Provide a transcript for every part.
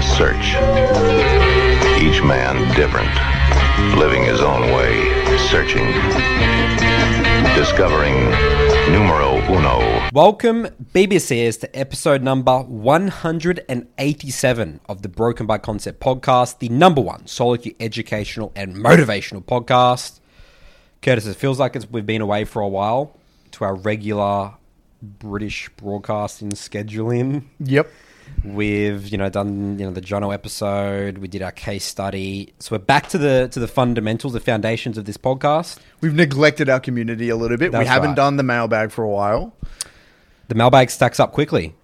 a search. Each man different, living his own way, searching, discovering numero uno. Welcome, BBCers, to episode number 187 of the Broken by Concept podcast, the number one solitary educational and motivational podcast. Curtis, it feels like it's, we've been away for a while to our regular British broadcasting scheduling. Yep. We've you know done you know the Jono episode. We did our case study, so we're back to the to the fundamentals, the foundations of this podcast. We've neglected our community a little bit. we haven't right. done the mailbag for a while. The mailbag stacks up quickly.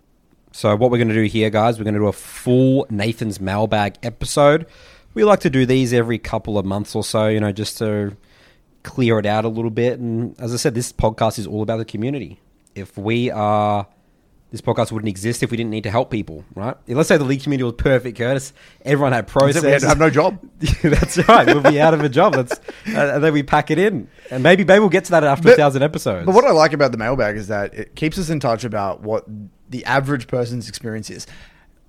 So what we're going to do here, guys, we're going to do a full Nathan's mailbag episode. We like to do these every couple of months or so, you know, just to clear it out a little bit. And as I said, this podcast is all about the community. If we are, this podcast wouldn't exist if we didn't need to help people, right? Let's say the league community was perfect, Curtis. Everyone had processes. We had to have no job. That's right. We'll be out of a job. That's, uh, and then we pack it in, and maybe maybe we'll get to that after a thousand episodes. But what I like about the mailbag is that it keeps us in touch about what the average person's experience is.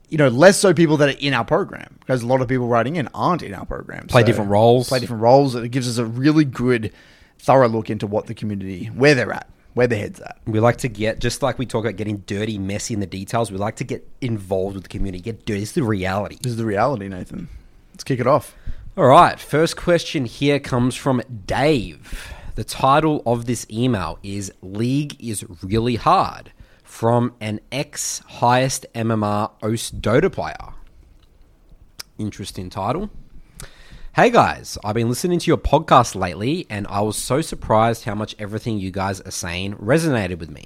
You know, less so people that are in our program because a lot of people writing in aren't in our program. Play So- different roles. Play different roles. It gives us a really good, thorough look into what the community, where they're at, where the heads at. We like to get, just like we talk about getting dirty, messy in the details, we like to get involved with the community, get dirty. This is the reality. This is the reality, Nathan. Let's kick it off. All right, first question here comes from Dave. The title of this email is League is Really Hard from an ex highest MMR OS Dota player. Interesting title. Hey guys, I've been listening to your podcast lately and I was so surprised how much everything you guys are saying resonated with me.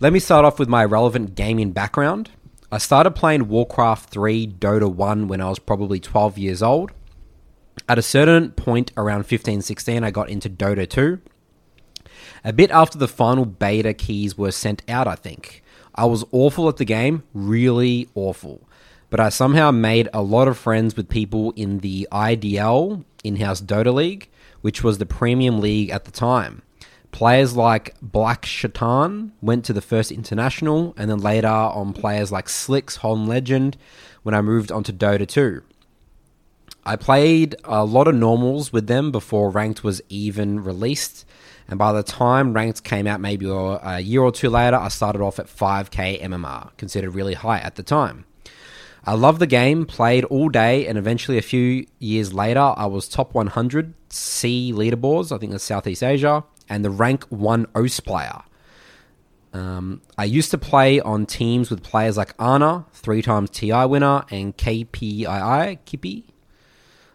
Let me start off with my relevant gaming background. I started playing Warcraft 3 Dota 1 when I was probably 12 years old. At a certain point around 15 16, I got into Dota 2. A bit after the final beta keys were sent out, I think. I was awful at the game, really awful. But I somehow made a lot of friends with people in the IDL, in house Dota League, which was the premium league at the time. Players like Black Shaitan went to the first international, and then later on players like Slicks, Home Legend, when I moved on to Dota 2. I played a lot of normals with them before Ranked was even released. And by the time Ranked came out, maybe uh, a year or two later, I started off at 5k MMR, considered really high at the time. I loved the game, played all day, and eventually a few years later, I was top 100 C leaderboards, I think that's Southeast Asia, and the rank 1 OS player. Um, I used to play on teams with players like Ana, three times TI winner, and KPII, Kippy.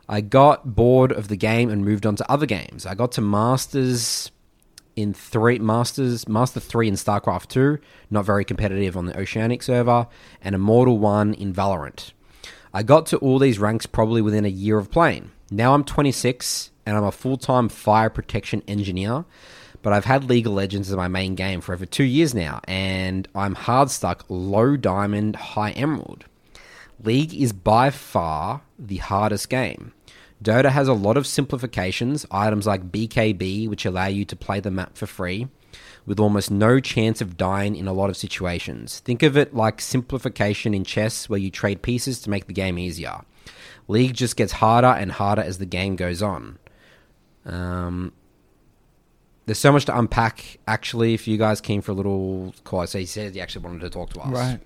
I got bored of the game and moved on to other games. I got to Masters in three Masters, Master three in StarCraft two, not very competitive on the Oceanic server, and Immortal one in Valorant. I got to all these ranks probably within a year of playing. Now I'm 26 and I'm a full time fire protection engineer, but I've had League of Legends as my main game for over two years now, and I'm hard stuck low diamond, high emerald. League is by far the hardest game. Dota has a lot of simplifications, items like BKB, which allow you to play the map for free, with almost no chance of dying in a lot of situations. Think of it like simplification in chess, where you trade pieces to make the game easier. League just gets harder and harder as the game goes on. Um, there's so much to unpack, actually, if you guys came for a little call. So he said he actually wanted to talk to us. Right.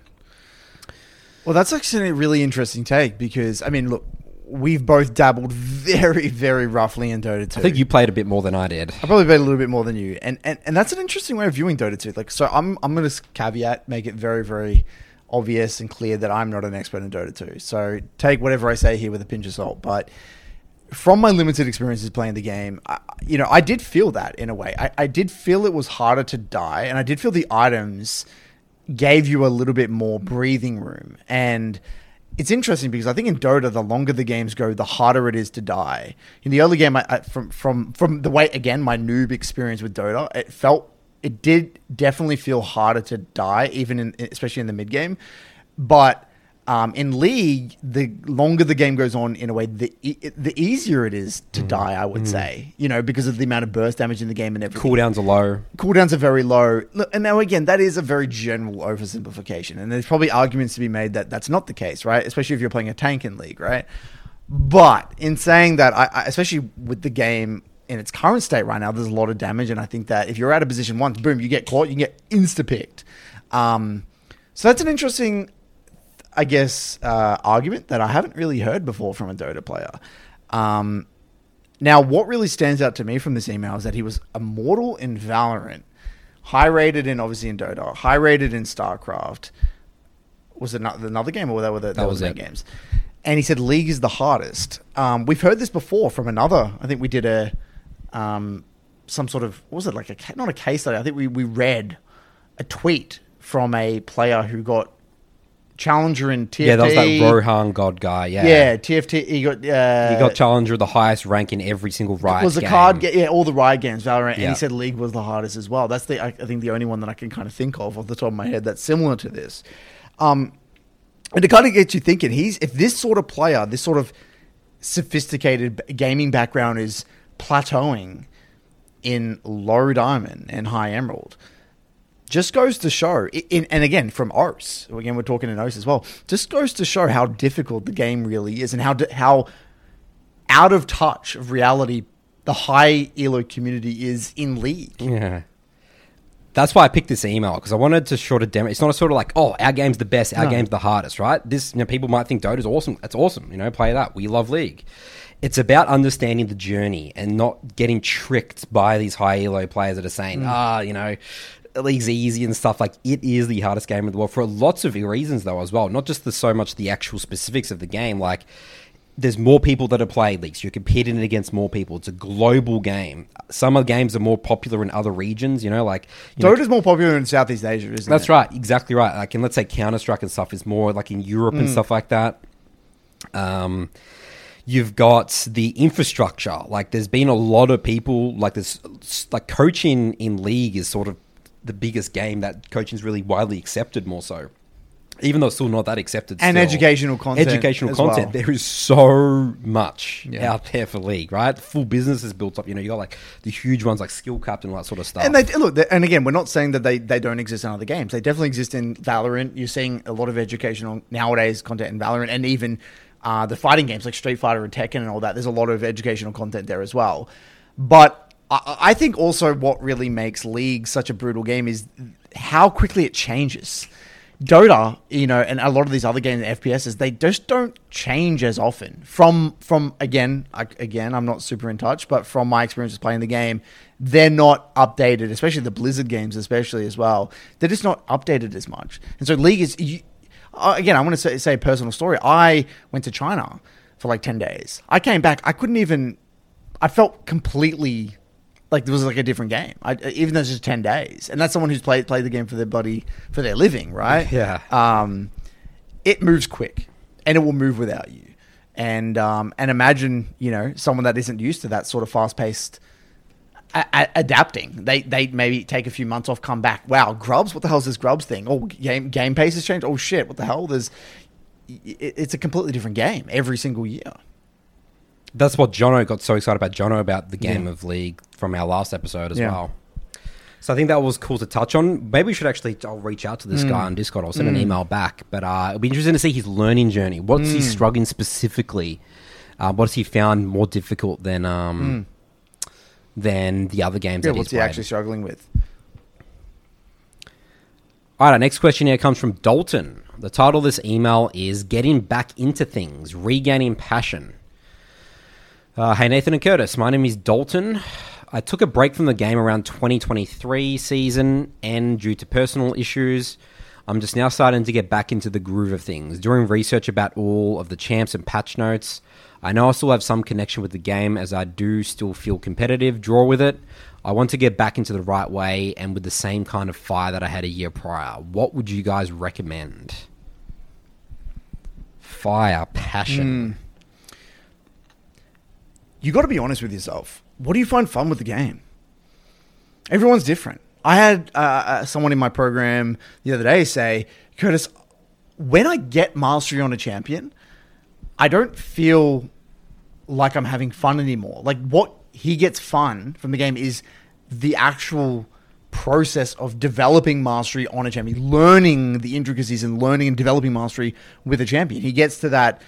Well, that's actually a really interesting take because I mean, look, we've both dabbled very, very roughly in Dota 2. I think you played a bit more than I did. I probably played a little bit more than you, and and, and that's an interesting way of viewing Dota 2. Like, so I'm I'm going to caveat, make it very, very obvious and clear that I'm not an expert in Dota 2. So take whatever I say here with a pinch of salt. But from my limited experiences playing the game, I, you know, I did feel that in a way. I, I did feel it was harder to die, and I did feel the items gave you a little bit more breathing room. And it's interesting because I think in Dota, the longer the games go, the harder it is to die. In the early game, I, I, from from from the way again my noob experience with Dota, it felt it did definitely feel harder to die, even in especially in the mid game. But Um, in League, the longer the game goes on, in a way, the e- the easier it is to die. I would say, you know, because of the amount of burst damage in the game and everything. Cooldowns are low. Cooldowns are very low. Look, and now again, that is a very general oversimplification, and there's probably arguments to be made that that's not the case, right? Especially if you're playing a tank in League, right? But in saying that, I, I, especially with the game in its current state right now, there's a lot of damage, and I think that if you're out of position once, boom, you get caught, you can get insta picked. Um, so that's an interesting, I guess, uh, argument that I haven't really heard before from a Dota player. Um, now, what really stands out to me from this email is that he was immortal in Valorant, high rated in obviously in Dota, high rated in StarCraft. Was it not another game or that were the, that was was the it. games? And he said League is the hardest. Um, we've heard this before from another. I think we did a um, some sort of what was it like a not a case study. I think we we read a tweet from a player who got challenger in TFT. Yeah, that was that Rohan God guy. Yeah. Yeah, TFT. He got uh, He got Challenger the highest rank in every single Riot was a game. card ga- yeah all the Riot games Valorant and he said League was the hardest as well that's the I, I think the only one that I can kind of think of off the top of my head that's similar to this um and it kind of gets you thinking he's if this sort of player this sort of sophisticated gaming background is plateauing in low diamond and high emerald just goes to show, in, and again from OS, again we're talking in OS as well, just goes to show how difficult the game really is, and how how out of touch of reality the high elo community is in League. Yeah. That's why I picked this email because I wanted to sort of demo. It's not a sort of like, oh, our game's the best, our No. game's the hardest, right? This, you know, people might think Dota's awesome. That's awesome. You know, play that. We love League. It's about understanding the journey and not getting tricked by these high elo players that are saying, Mm. ah, you know, League's easy and stuff. Like it is the hardest game in the world for lots of reasons, though, as well. Not just the so much the actual specifics of the game, like there's more people that are played leagues. You're competing against more people. It's a global game. Some of the games are more popular in other regions. You know, like you know, Dota's more popular in Southeast Asia, isn't that's it? right, exactly right. Like, and let's say Counter Strike and stuff is more like in Europe Mm. and stuff like that. Um, you've got the infrastructure. Like, there's been a lot of people. Like, this, like coaching in league is sort of the biggest game that coaching is really widely accepted. More so, even though it's still not that accepted. And still. educational content Educational content. well. There is so much Yeah. out there for league. Right, full business is built up. You know, you got like the huge ones like Skill Capped and all that sort of stuff. And they look, and again, we're not saying that they, they don't exist in other games. They definitely exist in Valorant. You're seeing a lot of educational nowadays content in Valorant, and even uh, the fighting games like Street Fighter and Tekken and all that. There's a lot of educational content there as well. But I, I think also what really makes League such a brutal game is how quickly it changes. Dota, you know, and a lot of these other games, FPSs, they just don't change as often. From from again, I, again, I'm not super in touch, but from my experiences playing the game, they're not updated, especially the Blizzard games, especially as well. They're just not updated as much. And so League is you, uh, again. I want to say, say a personal story. I went to China for like ten days. I came back. I couldn't even. I felt completely like it was like a different game. I, even though it's just ten days, and that's someone who's played played the game for their body for their living, right? Yeah. Um, it moves quick, and it will move without you. And um, and imagine you know someone that isn't used to that sort of fast paced. A- a- adapting, they they maybe take a few months off, come back. Wow, Grubs, what the hell is this Grubs thing? Oh, game game pace has changed. Oh shit, what the hell? There's, it, it's a completely different game every single year. That's what Jono got so excited about. Jono about the game Yeah. of League from our last episode as Yeah. well. So I think that was cool to touch on. Maybe we should actually. I'll reach out to this Mm. guy on Discord. I'll send an email back. But uh, it'll be interesting to see his learning journey. What's Mm. he struggling specifically? Uh, what has he found more difficult than um, than the other games? Mm. Yeah, what's he's he played? actually struggling with? All right, our next question here comes from Dalton. The title of this email is Getting Back Into Things, Regaining Passion. Uh, hey, Nathan and Curtis. My name is Dalton. I took a break from the game around 2023 season and due to personal issues. I'm just now starting to get back into the groove of things. Doing research about all of the champs and patch notes. I know I still have some connection with the game as I do still feel competitive, draw with it. I want to get back into the right way and with the same kind of fire that I had a year prior. What would you guys recommend? Fire, passion. You got to be honest with yourself. What do you find fun with the game? Everyone's different. I had uh, uh, someone in my program the other day say, Curtis, when I get mastery on a champion, I don't feel like I'm having fun anymore. Like what he gets fun from the game is the actual process of developing mastery on a champion, learning the intricacies and learning and developing mastery with a champion. He gets to that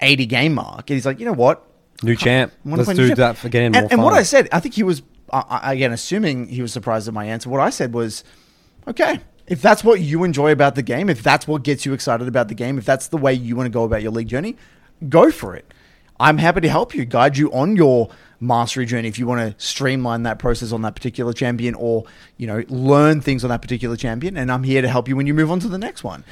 80 game mark and he's like, you know what? New champ. Let's do champ." that getting and, and what. I said, I think he was, uh, again, assuming he was surprised at my answer, what I said was, okay, if that's what you enjoy about the game, if that's what gets you excited about the game, if that's the way you want to go about your league journey, go for it. I'm happy to help you, guide you on your mastery journey if you want to streamline that process on that particular champion or, you know, learn things on that particular champion. And I'm here to help you when you move on to the next one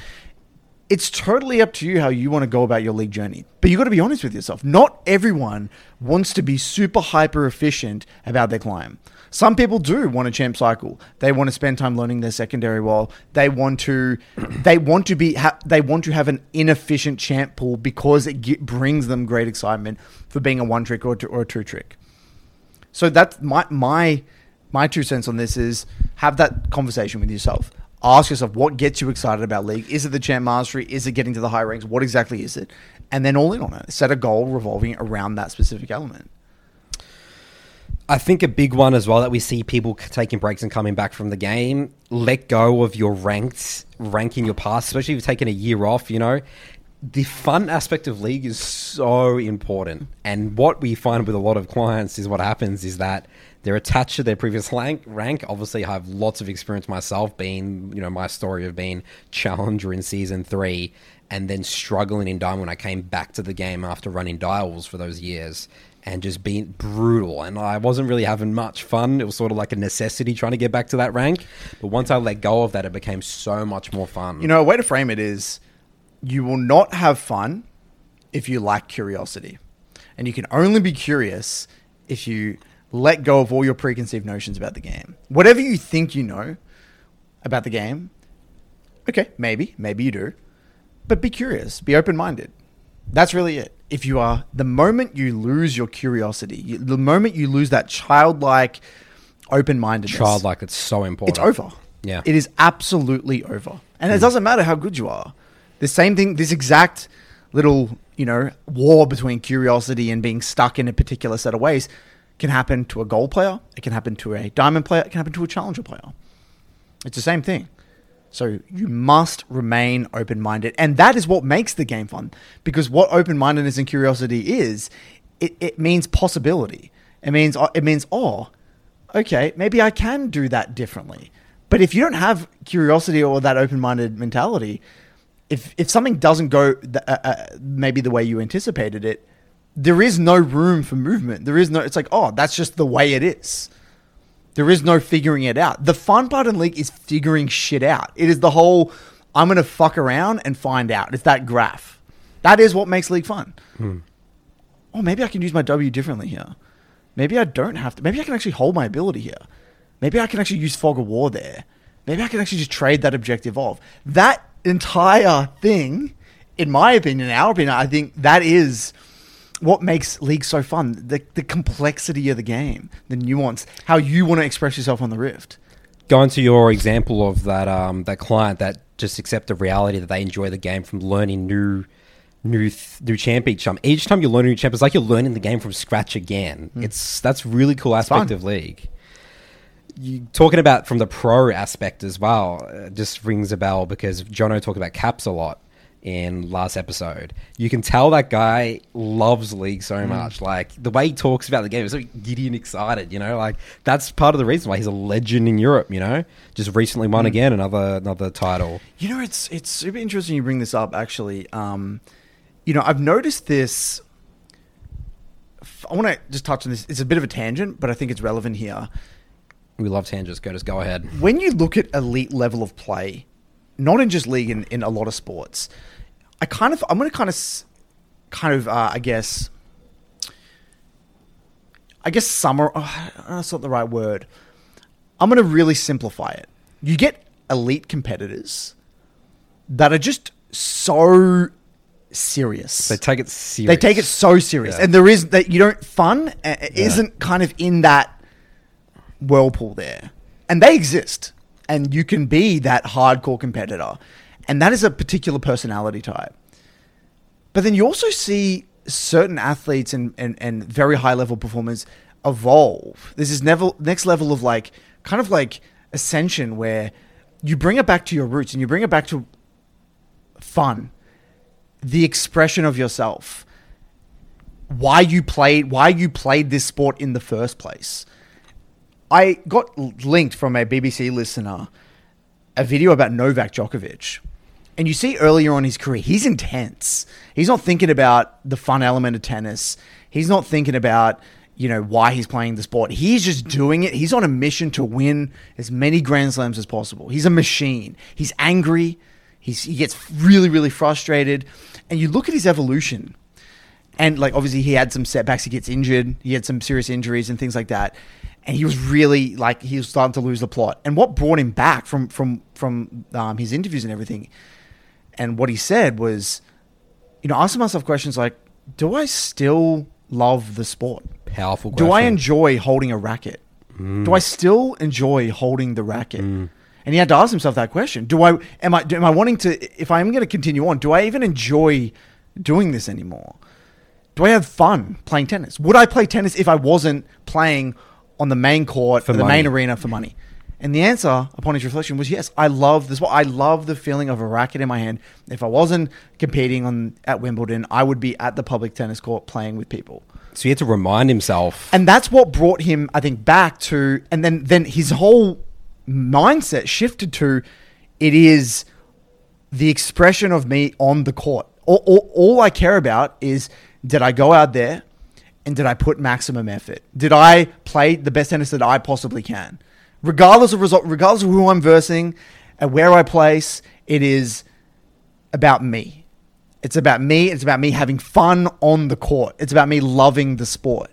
it's totally up to you how you want to go about your league journey. But you got to be honest with yourself. Not everyone wants to be super hyper efficient about their climb. Some people do want a champ cycle. They want to spend time learning their secondary wall. They want to, they want to be, ha- they want to have an inefficient champ pool because it brings them great excitement for being a one trick or, two, or a two trick. So that's my my my two cents on this is have that conversation with yourself. Ask yourself what gets you excited about league. Is it the champ mastery? Is it getting to the high ranks? What exactly is it? And then all in on it. Set a goal revolving around that specific element. I think a big one as well that we see people taking breaks and coming back from the game. Let go of your ranked ranking your past, especially if you've taken a year off. You know, the fun aspect of league is so important. And what we find with a lot of clients is what happens is that they're attached to their previous rank. Rank. Obviously, I have lots of experience myself, being you know my story of being challenger in season three, and then struggling in diamond when I came back to the game after running dials for those years and just being brutal. And I wasn't really having much fun. It was sort of like a necessity trying to get back to that rank. But once I let go of that, it became so much more fun. You know, a way to frame it is you will not have fun if you lack curiosity. And you can only be curious if you let go of all your preconceived notions about the game. Whatever you think you know about the game, okay, maybe, maybe you do. But be curious, be open minded. That's really it. If you are, the moment you lose your curiosity, you, the moment you lose that childlike open mindedness, childlike, it's so important. it's over. Yeah. It is absolutely over. And it hmm. doesn't matter how good you are. The same thing, this exact little, you know, war between curiosity and being stuck in a particular set of ways can happen to a gold player, it can happen to a diamond player, it can happen to a challenger player. It's the same thing. So you must remain open minded. And that is what makes the game fun. Because what open mindedness and curiosity is, it, it means possibility. It means it means, oh, okay, maybe I can do that differently. But if you don't have curiosity or that open minded mentality, if if something doesn't go th- uh, uh, maybe the way you anticipated it, there is no room for movement. There is no. It's like, oh, that's just the way it is. There is no figuring it out. The fun part in League is figuring shit out. It is the whole I'm going to fuck around and find out. It's that graph. That is what makes League fun. Hmm. Oh, maybe I can use my W differently here. Maybe I don't have to. Maybe I can actually hold my ability here. Maybe I can actually use Fog of War there. Maybe I can actually just trade that objective off. That entire thing, in my opinion, in our opinion, I think that is what makes League so fun. The, the complexity of the game, the nuance, how you want to express yourself on the Rift. Going to your example of that um, that client that just accept the reality that they enjoy the game from learning new new th- new champ each time. Each time you learn a new champ, it's like you're learning the game from scratch again. It's that's really cool aspect of League. You talking about from the pro aspect as well uh, just rings a bell because Jono talked about Caps a lot in last episode. You can tell that guy loves League so much. Like the way he talks about the game is so giddy and excited. You know, like that's part of the reason why he's a legend in Europe. You know, just recently won again another another title. You know, it's it's super interesting you bring this up. Actually, um, you know, I've noticed this. I want to just touch on this. It's a bit of a tangent, but I think it's relevant here. We love tangents. Go just go ahead. When you look at elite level of play, not in just league, in, in a lot of sports, I kind of I'm going to kind of kind of uh, I guess I guess summer. Oh, that's not the right word. I'm going to really simplify it. You get elite competitors that are just so serious. They take it serious. They take it so serious, Yeah. and there is that you don't fun uh, isn't kind of in that whirlpool there, and they exist, and you can be that hardcore competitor, And that is a particular personality type. But then you also see certain athletes and, and, and very high level performers evolve. There's this never, next level of like, kind of like ascension where you bring it back to your roots and you bring it back to fun, the expression of yourself, why you played, why you played this sport in the first place. I got linked from a BBC listener a video about Novak Djokovic. And you see earlier on his career, he's intense. He's not thinking about the fun element of tennis. He's not thinking about, you know, why he's playing the sport. He's just doing it. He's on a mission to win as many Grand Slams as possible. He's a machine. He's angry. He's, he gets really, really frustrated. And you look at his evolution. And like obviously he had some setbacks. He gets injured. He had some serious injuries and things like that and he was really like he was starting to lose the plot. And what brought him back from from from um, his interviews and everything, and what he said was, you know, asking myself questions like, do I still love the sport? Powerful. Do I enjoy holding a racket? Do I still enjoy holding the racket? And he had to ask himself that question. Do I am I am I wanting to if I am going to continue on, do I even enjoy doing this anymore? Do I have fun playing tennis? Would I play tennis if I wasn't playing on the main court For the money. main arena for money? And the answer upon his reflection was yes. I love this. I love the feeling of a racket in my hand. If I wasn't competing on at Wimbledon, I would be at the public tennis court playing with people So he had to remind himself. and that's what brought him i think back to and then then his whole mindset shifted to it is the expression of me on the court all, all, all i care about is did i go out there and did i put maximum effort did i play the best tennis that i possibly can regardless of result regardless of who i'm versing and where i place it is about me it's about me. It's about me having fun on the court. It's about me loving the sport.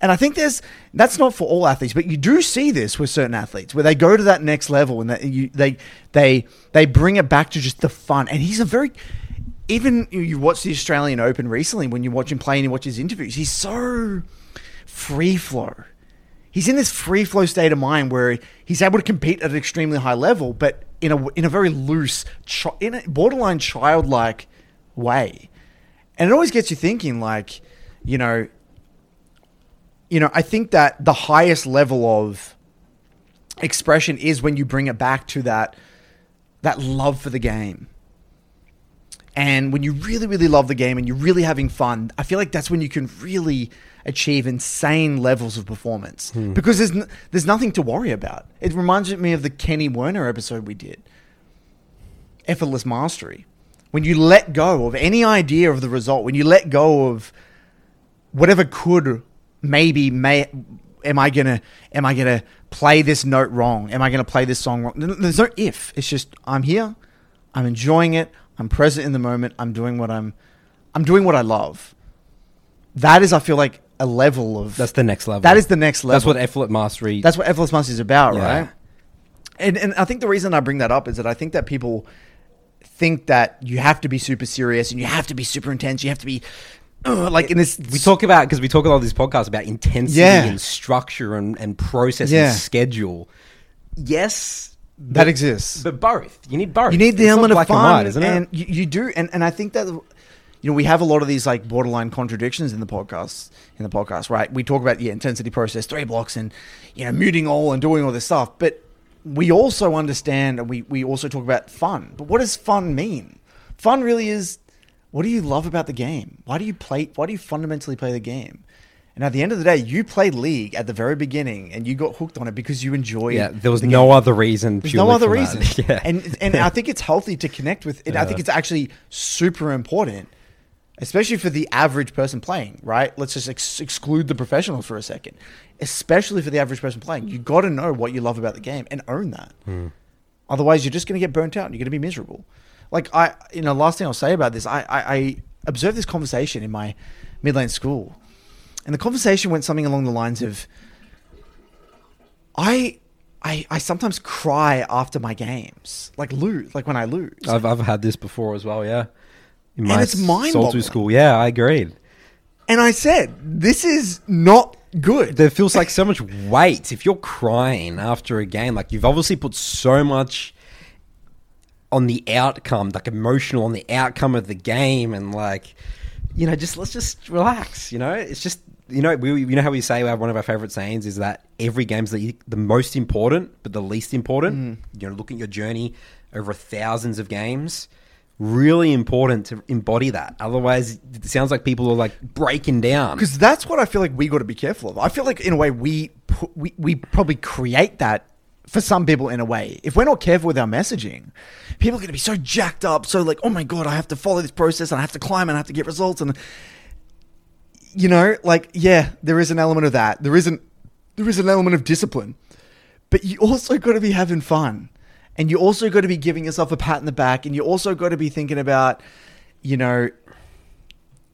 And I think there's that's not for all athletes, but you do see this with certain athletes where they go to that next level and that you, they they they bring it back to just the fun. And he's a very even you- watch the Australian Open recently when you watch him play and you watch his interviews, he's so free flow. He's in this free flow state of mind where he's able to compete at an extremely high level, but in a in a very loose, in a borderline childlike way. And it always gets you thinking, like, you know, you know, I think that the highest level of expression is when you bring it back to that that love for the game. And when you really, really love the game and you're really having fun, I feel like that's when you can really achieve insane levels of performance hmm. because there's n- there's nothing to worry about. It reminds me of the Kenny Werner episode we did, effortless mastery. When you let go of any idea of the result, when you let go of whatever could maybe may am I gonna am I gonna play this note wrong? Am I gonna play this song wrong? There's no if. It's just I'm here. I'm enjoying it. I'm present in the moment. I'm doing what I'm I'm doing what I love. That is, I feel like, a level of That's the next level. That is the next level. That's what effort mastery. That's what effortless mastery is about, Yeah. right? And and I think the reason I bring that up is that I think that people think that you have to be super serious and you have to be super intense. You have to be uh, like in this. we talk about because we talk a lot of these podcasts about intensity Yeah. and structure and, and process Yeah. and schedule. Yes, that exists. but both. You need both. you need the It's element of fun, and white, isn't and? You, you do. And and I think that you know we have a lot of these like borderline contradictions in the podcast. In the podcast, right? We talk about yeah, intensity process, three blocks, and you know muting all and doing all this stuff, but. We also understand, and we, we also talk about fun. But what does fun mean? Fun really is what do you love about the game? Why do you play? Why do you fundamentally play the game? And at the end of the day, you played League at the very beginning, and you got hooked on it because you enjoy. Yeah, there was the no game. other reason. There's no other reason. yeah, And and I think it's healthy to connect with it. I think it's actually super important, especially for the average person playing, right? Let's just ex- exclude the professionals for a second. Especially for the average person playing. You got to know what you love about the game and own that. Hmm. Otherwise, you're just going to get burnt out and you're going to be miserable. Like I, you know, last thing I'll say about this, I, I, I observed this conversation in my mid-lane school, and the conversation went something along the lines of, I, I, I sometimes cry after my games, like lose, like when I lose. I've I've had this before as well. Yeah, in And it's mind-boggling. Saltu school. Yeah, I agreed. and I said, this is not good. There feels like so much weight if you're crying after a game. Like you've obviously put so much on the outcome, like emotional on the outcome of the game, and like, you know, just let's just relax. You know, it's just you know we you know how we say uh, one of our favorite sayings is that every game's the the most important, but the least important. You know, look at your journey over thousands of games. Really important to embody that. Otherwise, it sounds like people are like breaking down. because that's what I feel like we got to be careful of. I feel like in a way we we we probably create that for some people in a way. If we're not careful with our messaging, people are going to be so jacked up, so like, oh my god, I have to follow this process and I have to climb and I have to get results and you know, like yeah, there is an element of that. There isn't there is an element of discipline, but you also got to be having fun. And you also got to be giving yourself a pat in the back, and you also got to be thinking about, you know,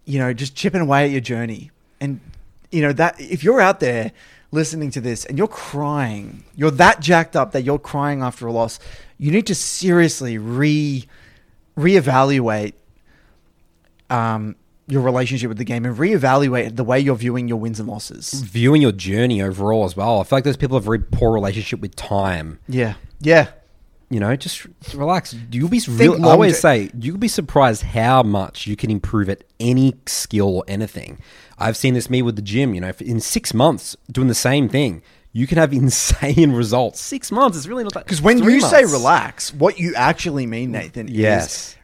you know, just chipping away at your journey. And, you know, that if you're out there listening to this and you're crying, you're that jacked up that you're crying after a loss, you need to seriously re reevaluate um, your relationship with the game and reevaluate the way you're viewing your wins and losses. viewing your journey overall as well. I feel like those people have a very poor relationship with time. Yeah. Yeah. You know, just relax. You'll be real, I always say you'll be surprised how much you can improve at any skill or anything. I've seen this me with the gym. You know, in six months doing the same thing, you can have insane results. Six months is really not that. Because when three you say relax, what you actually mean, mm, Nathan, is yes,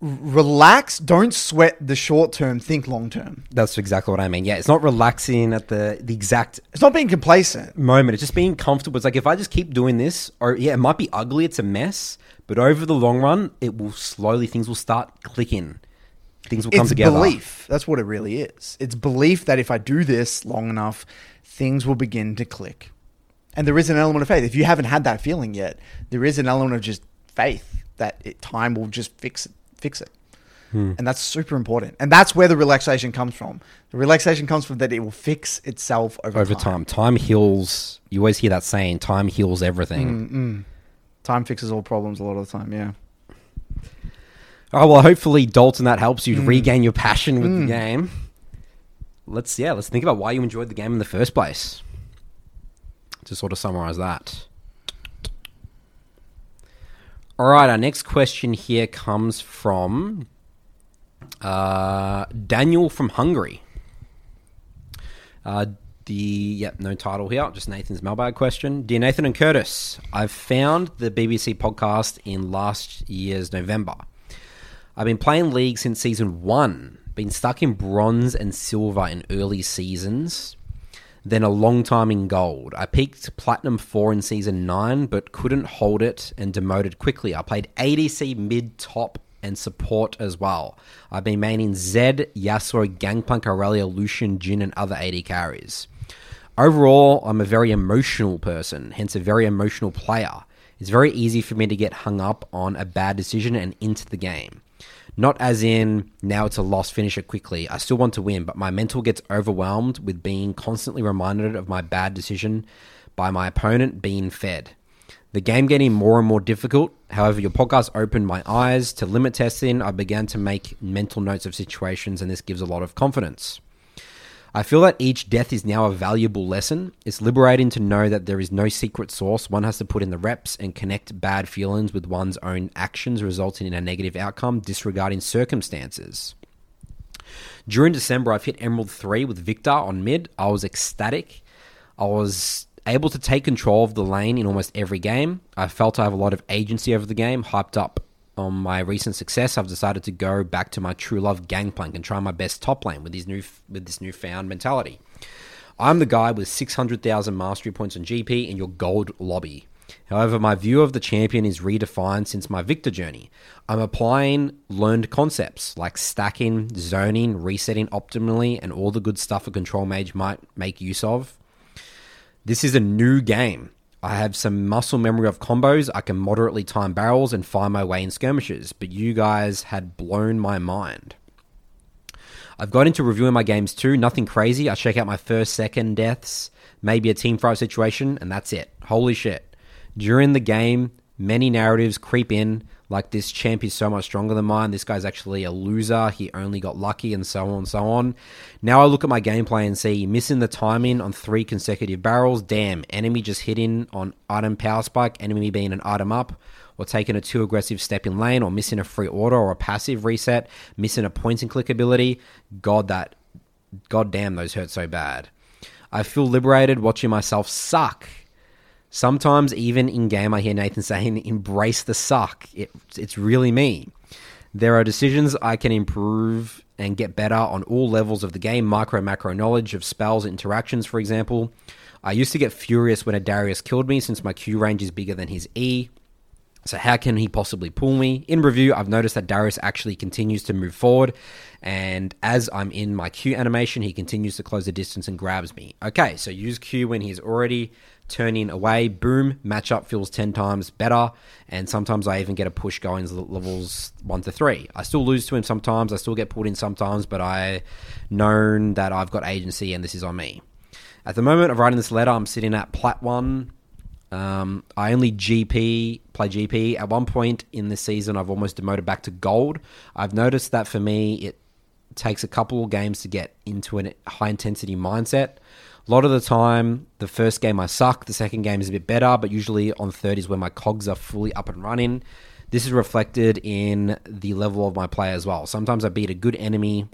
relax, don't sweat the short term, think long term. that's exactly what I mean. Yeah, it's not relaxing at the the exact It's not being complacent. moment. It's just being comfortable. It's like if I just keep doing this, or yeah, it might be ugly. It's a mess, but over the long run, it will slowly things will start clicking. Things will come It's together. belief. That's what it really is. It's belief that if I do this long enough, things will begin to click. And there is an element of faith. If you haven't had that feeling yet, there is an element of just faith that it, time will just fix it. Fix it. Hmm. And that's super important. And that's where the relaxation comes from. The relaxation comes from that it will fix itself over, Over time. time, time heals. You always hear that saying, "Time heals everything." Mm. Time fixes all problems a lot of the time, yeah. Oh well, hopefully, Dalton, that helps you Mm. regain your passion with the game. Let's yeah, let's think about why you enjoyed the game in the first place. To sort of summarize that. All right, our next question here comes from uh, Daniel from Hungary. Uh, the yep, no title here, just Nathan's mailbag question. Dear Nathan and Curtis, I've found the BBC podcast in last year's November. I've been playing League since season one, been stuck in bronze and silver in early seasons, then a long time in gold. I peaked platinum 4 in season 9, but couldn't hold it and demoted quickly. I played ADC mid top and support as well. I've been maining Zed, Yasuo, Gangplank, Aurelia, Lucian, Jhin, and other AD carries. Overall, I'm a very emotional person, hence a very emotional player. It's very easy for me to get hung up on a bad decision and into the game. Not as in, now it's a loss, finish it quickly. I still want to win, but my mental gets overwhelmed with being constantly reminded of my bad decision by my opponent being fed. The game getting more and more difficult. However, your podcast opened my eyes to limit testing. I began to make mental notes of situations, and this gives a lot of confidence. I feel that each death is now a valuable lesson. It's liberating to know that there is no secret source. One has to put in the reps and connect bad feelings with one's own actions, resulting in a negative outcome, disregarding circumstances. During December, I've hit Emerald 3 with Viktor on mid. I was ecstatic. I was able to take control of the lane in almost every game. I felt I have a lot of agency over the game, hyped up on my recent success. I've decided to go back to my true love Gangplank and try my best top lane with these new with this newfound mentality. I'm the guy with 600,000 mastery points on GP in your gold lobby. However, my view of the champion is redefined since my Viktor journey. I'm applying learned concepts like stacking, zoning, resetting optimally, and all the good stuff a control mage might make use of. This is a new game. I have some muscle memory of combos. I can moderately time barrels and find my way in skirmishes, but you guys had blown my mind. I've got into reviewing my games too. Nothing crazy. I check out my first, second deaths, maybe a team fight situation, and that's it. Holy shit. During the game, many narratives creep in, Like this champ is so much stronger than mine. This guy's actually a loser. He only got lucky, and so on and so on. Now I look at my gameplay and see missing the timing on three consecutive barrels. Damn, enemy just hitting on item power spike. Enemy being an item up or taking a too aggressive step in lane, or missing a free order or a passive reset, missing a point and click ability. God, that, god damn, those hurt so bad. I feel liberated watching myself suck. Sometimes, even in game, I hear Nathan saying, embrace the suck. It, it's really me. There are decisions I can improve and get better on all levels of the game micro, macro knowledge of spells, interactions, for example. I used to get furious when a Darius killed me since my Q range is bigger than his E. So, how can he possibly pull me? In review, I've noticed that Darius actually continues to move forward, and as I'm in my Q animation, he continues to close the distance and grabs me. Okay, so use Q when he's already turning away. Boom, matchup feels 10 times better, and sometimes I even get a push going levels 1 to 3. I still lose to him sometimes, I still get pulled in sometimes, but I known that I've got agency and this is on me. At the moment of writing this letter, I'm sitting at plat 1 um, I only GP play GP. At one point in this season, I've almost demoted back to gold. I've noticed that for me, it takes a couple of games to get into a high intensity mindset. A lot of the time, the first game I suck, the second game is a bit better, but usually on third is when my cogs are fully up and running. This is reflected in the level of my play as well. Sometimes I beat a good enemy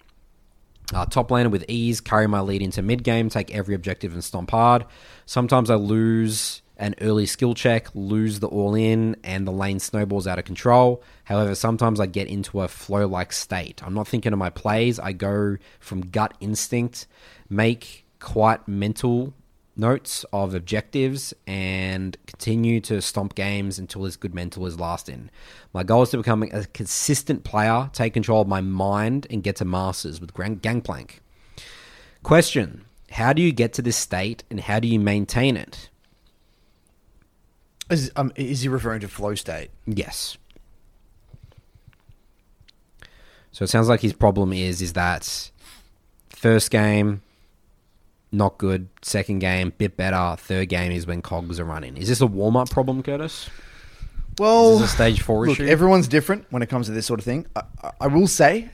uh, top laner with ease, carry my lead into mid game, take every objective and stomp hard. Sometimes I lose an early skill check, lose the all in, and the lane snowballs out of control. However, sometimes I get into a flow like state. I'm not thinking of my plays, I go from gut instinct, make quite mental notes of objectives, and continue to stomp games until this good mental is lasting. My goal is to become a consistent player, take control of my mind, and get to masters with Gangplank. Question How do you get to this state and how do you maintain it? Is, um, is he referring to flow state? Yes. So it sounds like his problem is is that first game not good, second game bit better, third game is when cogs are running. Is this a warm up problem, Curtis? Well, is this a stage four look, issue? everyone's different when it comes to this sort of thing. I, I will say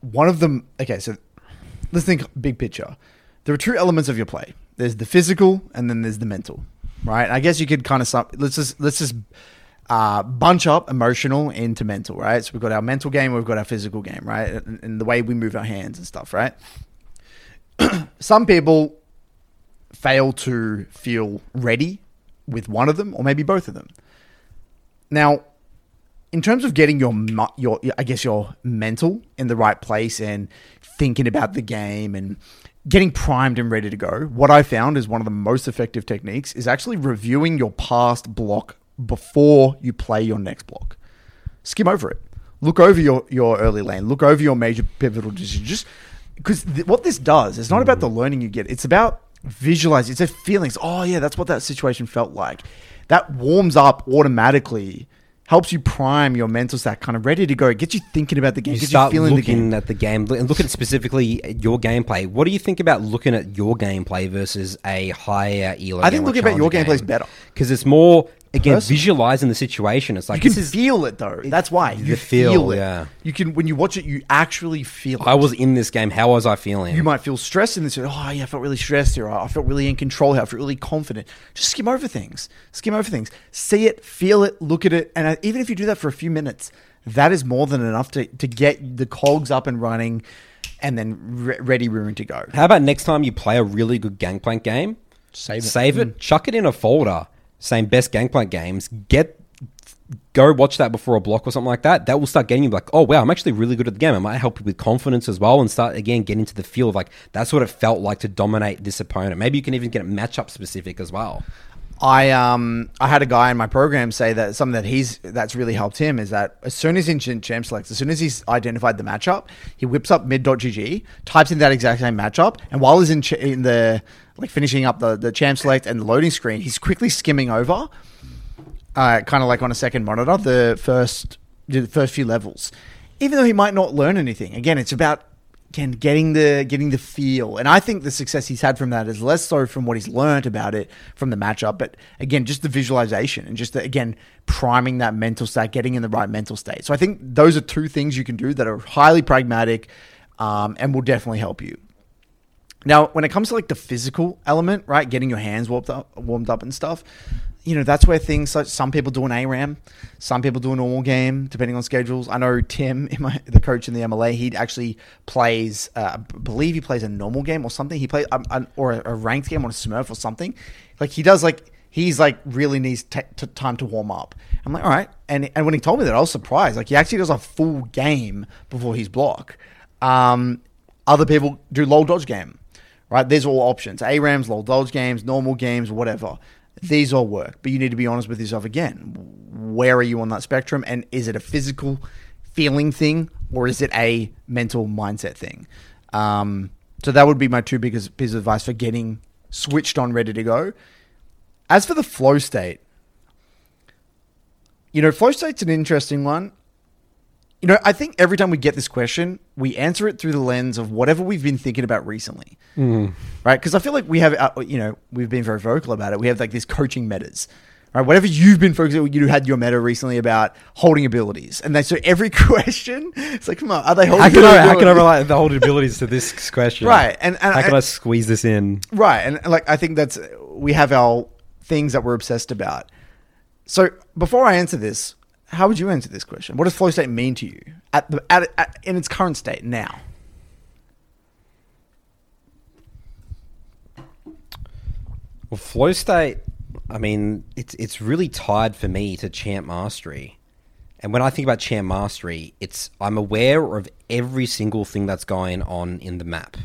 one of them. Okay, so let's think big picture. There are two elements of your play. There's the physical, and then there's the mental right? I guess you could kind of sum, let's just let's just uh, bunch up emotional into mental, right? So we've got our mental game, we've got our physical game, right? And, and the way we move our hands and stuff, right? Some people fail to feel ready with one of them, or maybe both of them. Now, in terms of getting your your I guess your mental in the right place and thinking about the game and getting primed and ready to go, what I found is one of the most effective techniques is actually reviewing your past block before you play your next block. Skim over it. Look over your, your early lane. Look over your major pivotal decisions. Just because th- what this does, it's not about the mm. learning you get. It's about visualizing. It's a feelings. Oh yeah, that's what that situation felt like. That warms up automatically helps you prime your mental stack kind of ready to go. It gets you thinking about the game. You gets start you feeling looking the game. at the game and look at specifically uh, your gameplay. What do you think about looking at your gameplay versus a higher elo? I think looking about your gameplay is better because it's more again Personally. visualizing the situation. It's like you can this is, feel it though. That's why you the feel, feel, it. yeah. You can when you watch it, you actually feel it. I was in this game. How was I feeling? You might feel stressed in this. Oh yeah, I felt really stressed here. I felt really in control here. I felt really confident. Just skim over things. Skim over things. See it, feel it, look at it, and uh, even if you do that for a few minutes, that is more than enough to to get the cogs up and running, and then re- ready, room to go. How about next time you play a really good Gangplank game? Save it. Save it. Chuck it in a folder. Saying best Gangplank games. Get go watch that before a block or something like that. That will start getting you like, oh wow, I'm actually really good at the game. It might help you with confidence as well, and start again getting into the feel of like that's what it felt like to dominate this opponent. Maybe you can even get it matchup specific as well. I um I had a guy in my program say that something that he's that's really helped him is that as soon as in champ selects, as soon as he's identified the matchup, he whips up mid.gg, types in that exact same matchup, and while he's in ch- in the like finishing up the the champ select and the loading screen, he's quickly skimming over, uh, kind of like on a second monitor, the first the first few levels. Even though he might not learn anything, again, it's about again getting the getting the feel. And I think the success he's had from that is less so from what he's learned about it from the matchup, but again just the visualization and just the, again priming that mental state, getting in the right mental state. So I think those are two things you can do that are highly pragmatic um, and will definitely help you. Now, when it comes to like the physical element, right, getting your hands warmed up, warmed up and stuff, you know, that's where things like some people do an ARAM, some people do a normal game, depending on schedules. I know Tim, my, the coach in the MLA, he actually plays, uh, I believe he plays a normal game or something. He plays, um, or a, a ranked game on a Smurf or something. Like he does, like he's like really needs t- t- time to warm up. I'm like, all right. And and when he told me that, I was surprised. Like he actually does a full game before his block. Um, other people do low dodge game, right? There's all options: ARAMs, low dodge games, normal games, whatever. These all work, but you need to be honest with yourself again. Where are you on that spectrum? And is it a physical feeling thing or is it a mental mindset thing? Um, so that would be my two biggest pieces of advice for getting switched on, ready to go. As for the flow state, you know, flow state's an interesting one. You know, I think every time we get this question, we answer it through the lens of whatever we've been thinking about recently, mm. right? Because I feel like we have, uh, you know, we've been very vocal about it. We have like these coaching metas, right? Whatever you've been focusing, you had your meta recently about holding abilities, and they, so every question, it's like, come on, are they holding? How can I, how can I relate the holding abilities to this question? Right, and, and how can I, I squeeze this in? Right, and like I think that's we have our things that we're obsessed about. So before I answer this, how would you answer this question? What does flow state mean to you at the at, at in its current state now? Well, flow state. I mean, it's it's really tied for me to champ mastery. And when I think about champ mastery, it's I'm aware of every single thing that's going on in the map.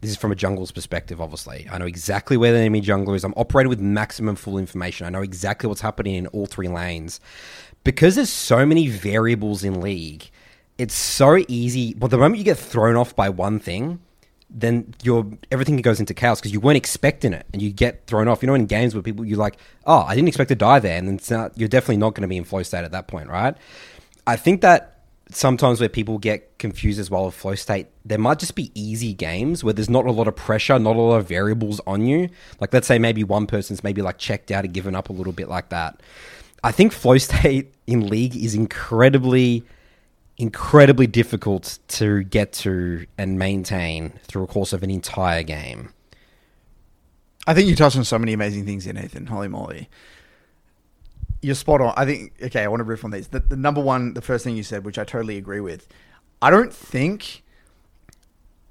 This is from a jungler's perspective, obviously. I know exactly where the enemy jungler is. I'm operating with maximum full information. I know exactly what's happening in all three lanes because there's so many variables in league, it's so easy. But the moment you get thrown off by one thing, then your everything goes into chaos because you weren't expecting it and you get thrown off. You know, in games where people you're like, oh, I didn't expect to die there, and then not, you're definitely not going to be in flow state at that point, right? I think that sometimes where people get confused as well with flow state, there might just be easy games where there's not a lot of pressure, not a lot of variables on you. Like let's say maybe one person's maybe like checked out and given up a little bit like that. I think flow state in league is incredibly, incredibly difficult to get to and maintain through a course of an entire game. I think you touched on so many amazing things here, Nathan. Holy moly. You're spot on. I think, okay, I want to riff on these. The, the number one, the first thing you said, which I totally agree with. I don't think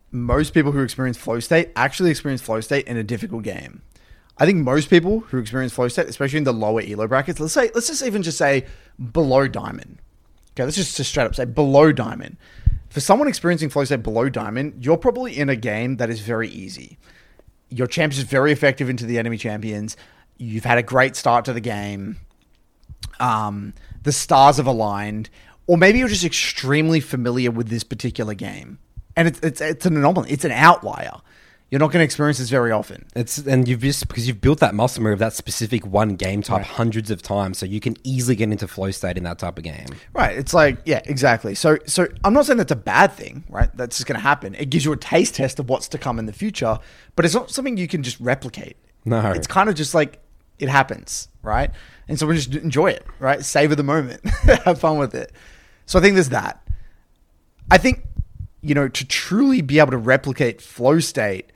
most people who experience flow state actually experience flow state in a difficult game. I think most people who experience flow state, especially in the lower elo brackets, let's say, let's just even just say below diamond. Okay, let's just, just straight up say below diamond. For someone experiencing flow state below diamond, you're probably in a game that is very easy. Your champ is very effective into the enemy champions. You've had a great start to the game. Um, the stars have aligned, or maybe you're just extremely familiar with this particular game, and it's it's, it's an anomaly. It's an outlier you're not going to experience this very often. It's and you've just because you've built that muscle memory of that specific one game type right. hundreds of times, so you can easily get into flow state in that type of game. Right. It's like yeah, exactly. So so I'm not saying that's a bad thing, right? That's just going to happen. It gives you a taste test of what's to come in the future, but it's not something you can just replicate. No. It's kind of just like it happens, right? And so we just enjoy it, right? Savor the moment, have fun with it. So I think there's that. I think you know to truly be able to replicate flow state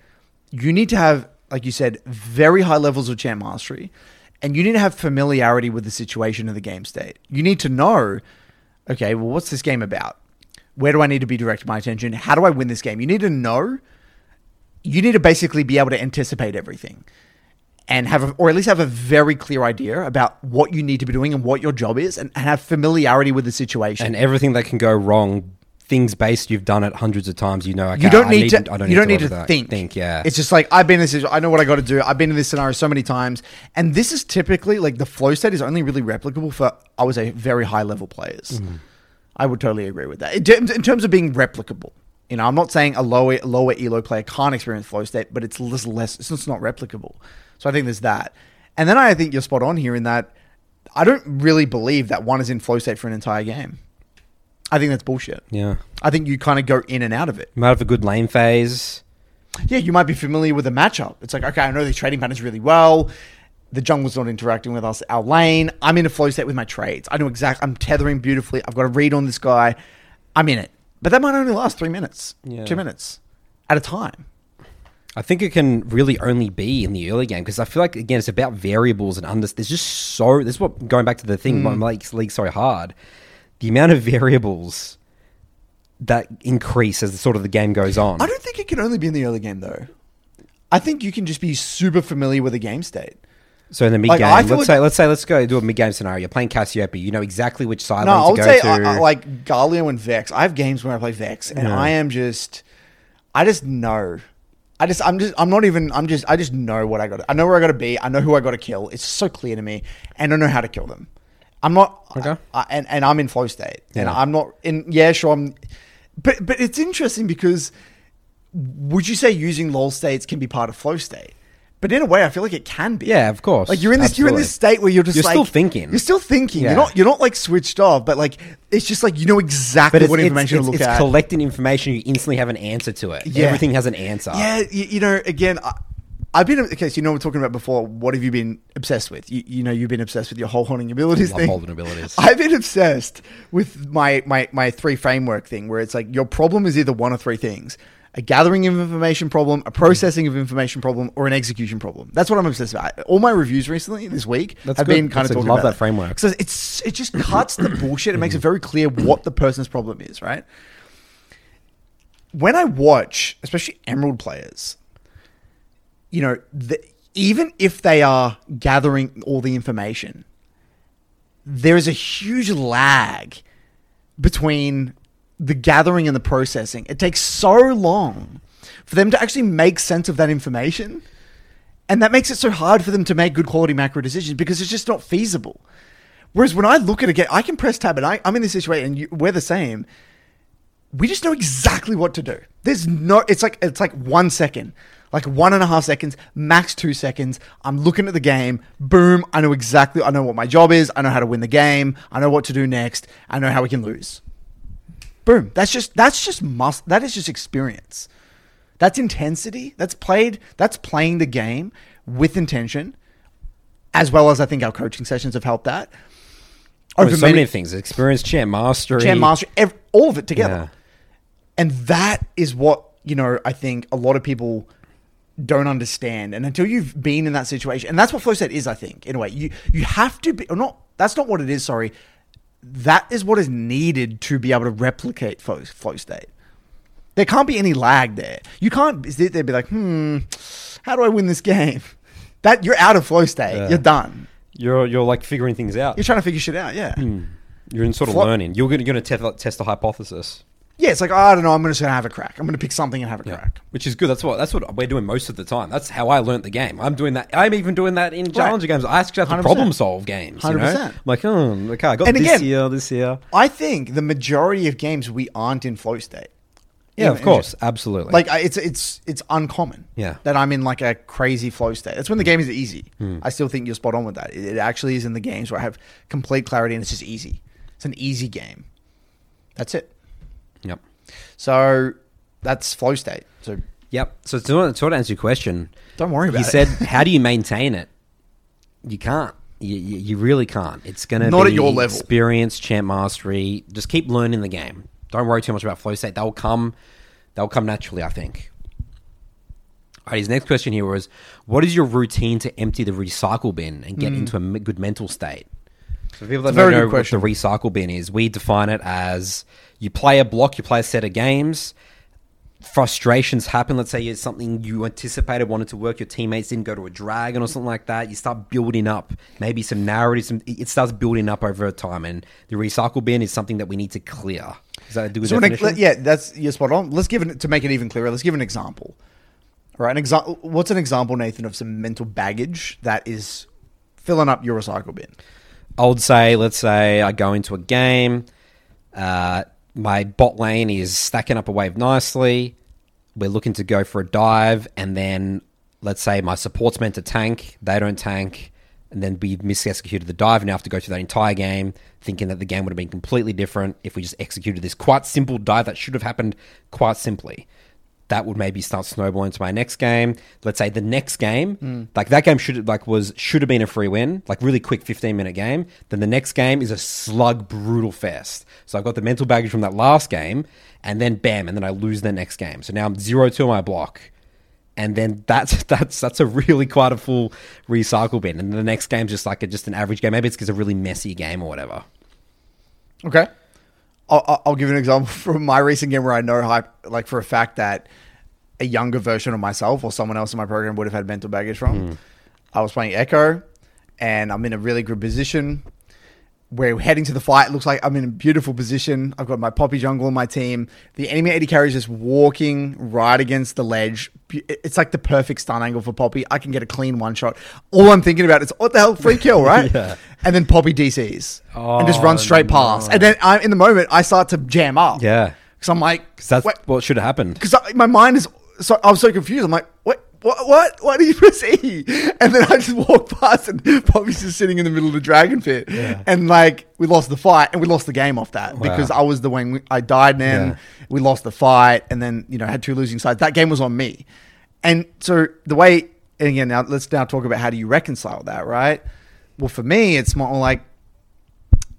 you need to have, like you said, very high levels of champ mastery, and you need to have familiarity with the situation of the game state. You need to know, okay, well, what's this game about? Where do I need to be directing my attention? How do I win this game? You need to know. You need to basically be able to anticipate everything and have, a, or at least have a very clear idea about what you need to be doing and what your job is, and, and have familiarity with the situation and everything that can go wrong things based you've done it hundreds of times you know okay, you don't need, to, I don't you don't need to, to think. Think yeah. It's just like i've been in this i know what i got to do. I've been in this scenario so many times. And this is typically like the flow state is only really replicable for i would say very high level players. Mm. i would totally agree with that. In, in, terms of being replicable you know i'm not saying a lower lower elo player can't experience flow state but it's less less it's just not replicable. So i think there's that. And then i think you're spot on here in that i don't really believe that one is in flow state for an entire game I think that's bullshit. Yeah. I think you kind of go in and out of it. You might have a good lane phase. Yeah, you might be familiar with the matchup. It's like, okay, I know these trading patterns really well. The jungle's not interacting with us. Our lane, I'm in a flow state with my trades. I know exactly. I'm tethering beautifully. I've got a read on this guy. I'm in it. But that might only last three minutes, Yeah. two minutes at a time. I think it can really only be in the early game because I feel like again it's about variables and under. There's just so. This is what going back to the thing. Mm. League's league so hard. The amount of variables that increase as the sort of the game goes on. I don't think it can only be in the early game though. I think you can just be super familiar with the game state. So in the mid game, I let's like- say let's say let's go do a mid game scenario. You're playing Cassiope. You know exactly which side No, I would say go I, to. I, like Galio and Vex. I have games where I play Vex, and Yeah. I am just, I just know. I just, I'm just, I'm not even, I'm just, I just know what I got. to I know where I got to be. I know who I got to kill. It's so clear to me, and I know how to kill them. I'm not, Okay. I, and and I'm in flow state, and Yeah. I'm not in. Yeah, sure. I'm, but but it's interesting because would you say using lol states can be part of flow state? But in a way, I feel like it can be. Yeah, of course. Like you're in this, you're in this state where you're just You're like still thinking. You're still thinking. Yeah. You're not. You're not like switched off, but like it's just like you know exactly it's, what it's, information it's, to look it's at. collecting information. You instantly have an answer to it. Yeah. Everything has an answer. yeah, you, you know. Again, I, I've been okay. So you know, we're talking about before. What have you been obsessed with? You, you know, you've been obsessed with your whole holding abilities Love thing. holding abilities. I've been obsessed with my, my my three framework thing, where it's like your problem is either one of three things: a gathering of information problem, a processing of information problem, or an execution problem. That's what I'm obsessed about. All my reviews recently this week That's have good. been kind That's of a- talking love about that framework. So it's it just cuts the bullshit. It makes it very clear what the person's problem is, right? When I watch, especially Emerald players, you know, the, even if they are gathering all the information, there is a huge lag between the gathering and the processing. It takes so long for them to actually make sense of that information. And that makes it so hard for them to make good quality macro decisions because it's just not feasible. Whereas when I look at a game, I can press tab and I, I'm in this situation and you, we're the same. We just know exactly what to do. There's no, it's like, it's like one second, like one and a half seconds, max two seconds. I'm looking at the game. Boom. I know exactly, I know what my job is. I know how to win the game. I know what to do next. I know how we can lose. Boom. That's just, that's just must, that is just experience. That's intensity. That's played. That's playing the game with intention, as well as I think our coaching sessions have helped that. Oh, Over so many, things: experience, champ mastery, champ mastery, ev- all of it together. Yeah. And that is what you know. I think a lot of people don't understand, and until you've been in that situation, and that's what flow state is. I think in a way, you you have to be or not. That's not what it is. Sorry, that is what is needed to be able to replicate flow, flow state. There can't be any lag there. You can't sit there and be like, hmm, how do I win this game? That you're out of flow state. Yeah. You're done. You're you're like figuring things out. You're trying to figure shit out. Yeah. You're in sort of Flo- learning. You're going to, going to test, test the hypothesis. Yeah. It's like oh, I don't know. I'm just gonna have a crack. I'm gonna pick something and have a crack. Which is good. That's what that's what we're doing most of the time. That's how I learnt the game. I'm doing that. I'm even doing that in challenger games. I actually have to 100%. problem solve games. You know? 100%. Like, oh, okay, I got And this again- here, this here. I think the majority of games we aren't in flow state. Yeah, of course, absolutely. Like it's it's it's uncommon. Yeah. That I'm in like a crazy flow state. That's when the game is easy. Hmm. I still think you're spot on with that. It, it actually is in the games where I have complete clarity and it's just easy. It's an easy game. That's it. Yep, So that's flow state. So yep. So to, to answer your question, don't worry about you it. said, how do you maintain it? You can't. You, you, you really can't. It's going to Not be at your level. Experience, champ mastery. Just keep learning the game. Don't worry too much about flow state. They'll come. They'll come naturally. I think. All right, his next question here was, "What is your routine to empty the recycle bin and get hmm. into a good mental state?" For people that very don't know what the recycle bin is, we define it as you play a block, you play a set of games. Frustrations happen. Let's say it's something you anticipated wanted to work. Your teammates didn't go to a dragon or something like that. You start building up maybe some narrative. Some it starts building up over time, and the recycle bin is something that we need to clear. Is that a good So definition? yeah, that's you're spot on. Let's give it to make it even clearer. Let's give an example. All right, an example. What's an example, Nathan, of some mental baggage that is filling up your recycle bin? I would say, let's say I go into a game, uh, my bot lane is stacking up a wave nicely. We're looking to go for a dive, and then let's say my support's meant to tank, they don't tank. and then we misexecuted the dive and now have to go through that entire game thinking that the game would have been completely different if we just executed this quite simple dive that should have happened quite simply. That would maybe start snowballing to my next game. Let's say the next game, like that game should like was should have been a free win, like really quick fifteen minute game. Then the next game is a slug brutal fest. So I've got the mental baggage from that last game, and then bam, and then I lose the next game. So now I'm zero to my block and then that's that's that's a really quite a full recycle bin. And the next game's just like a, just an average game. Maybe it's because a really messy game or whatever. Okay. I'll, I'll- give you an example from my recent game where I know, hype, like for a fact, that a younger version of myself or someone else in my program would have had mental baggage from. Hmm. I was playing Ekko, and I'm in a really good position. We're heading to the fight. It looks like I'm in a beautiful position. I've got my Poppy Jungle on my team. The enemy AD carry is just walking right against the ledge. It's like the perfect stun angle for Poppy. I can get a clean one shot. All I'm thinking about is, what the hell, free kill, right? Yeah. And then Poppy DCs and just Oh, runs straight past. And then I, in the moment, I start to jam up. Yeah, Because I'm like, because that's what should have happened. because my mind is so I was so confused. I'm like, what, what, what? Why did you press E? And then I just walk past, and Poppy's just sitting in the middle of the dragon pit, and like we lost the fight, and we lost the game off that because I was the one I died. Then Yeah. we lost the fight, and then you know had two losing sides. That game was on me, and so the way and again now let's now talk about how do you reconcile that, right? Well, for me, it's more like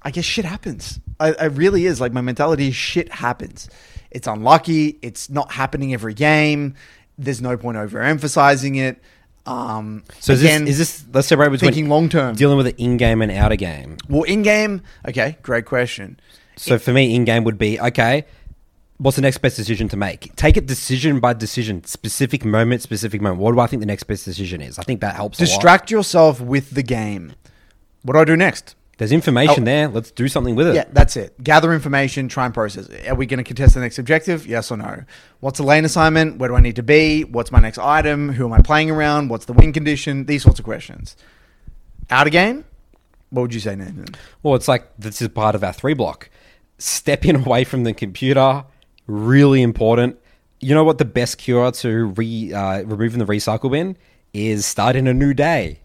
I guess shit happens. I, I really is like my mentality. is Shit happens. It's unlucky. It's not happening every game. There's no point overemphasizing it. Um, So is again, this, is this let's separate between thinking long term. dealing with the in game and outer game. Well, in game, okay, great question. So for me, in game would be okay. What's the next best decision to make? Take it decision by decision, specific moment, specific moment. What do I think the next best decision is? I think that helps. Distract yourself with the game. What do I do next? There's information Oh. there. Let's do something with it. Yeah, that's it. Gather information, try and process it. Are we going to contest the next objective? Yes or no? What's the lane assignment? Where do I need to be? What's my next item? Who am I playing around? What's the win condition? These sorts of questions. Out of game? What would you say, Nathan? Well, it's like this is part of our three block. Stepping away from the computer, really important. You know what the best cure to re uh, removing the recycle bin is starting a new day.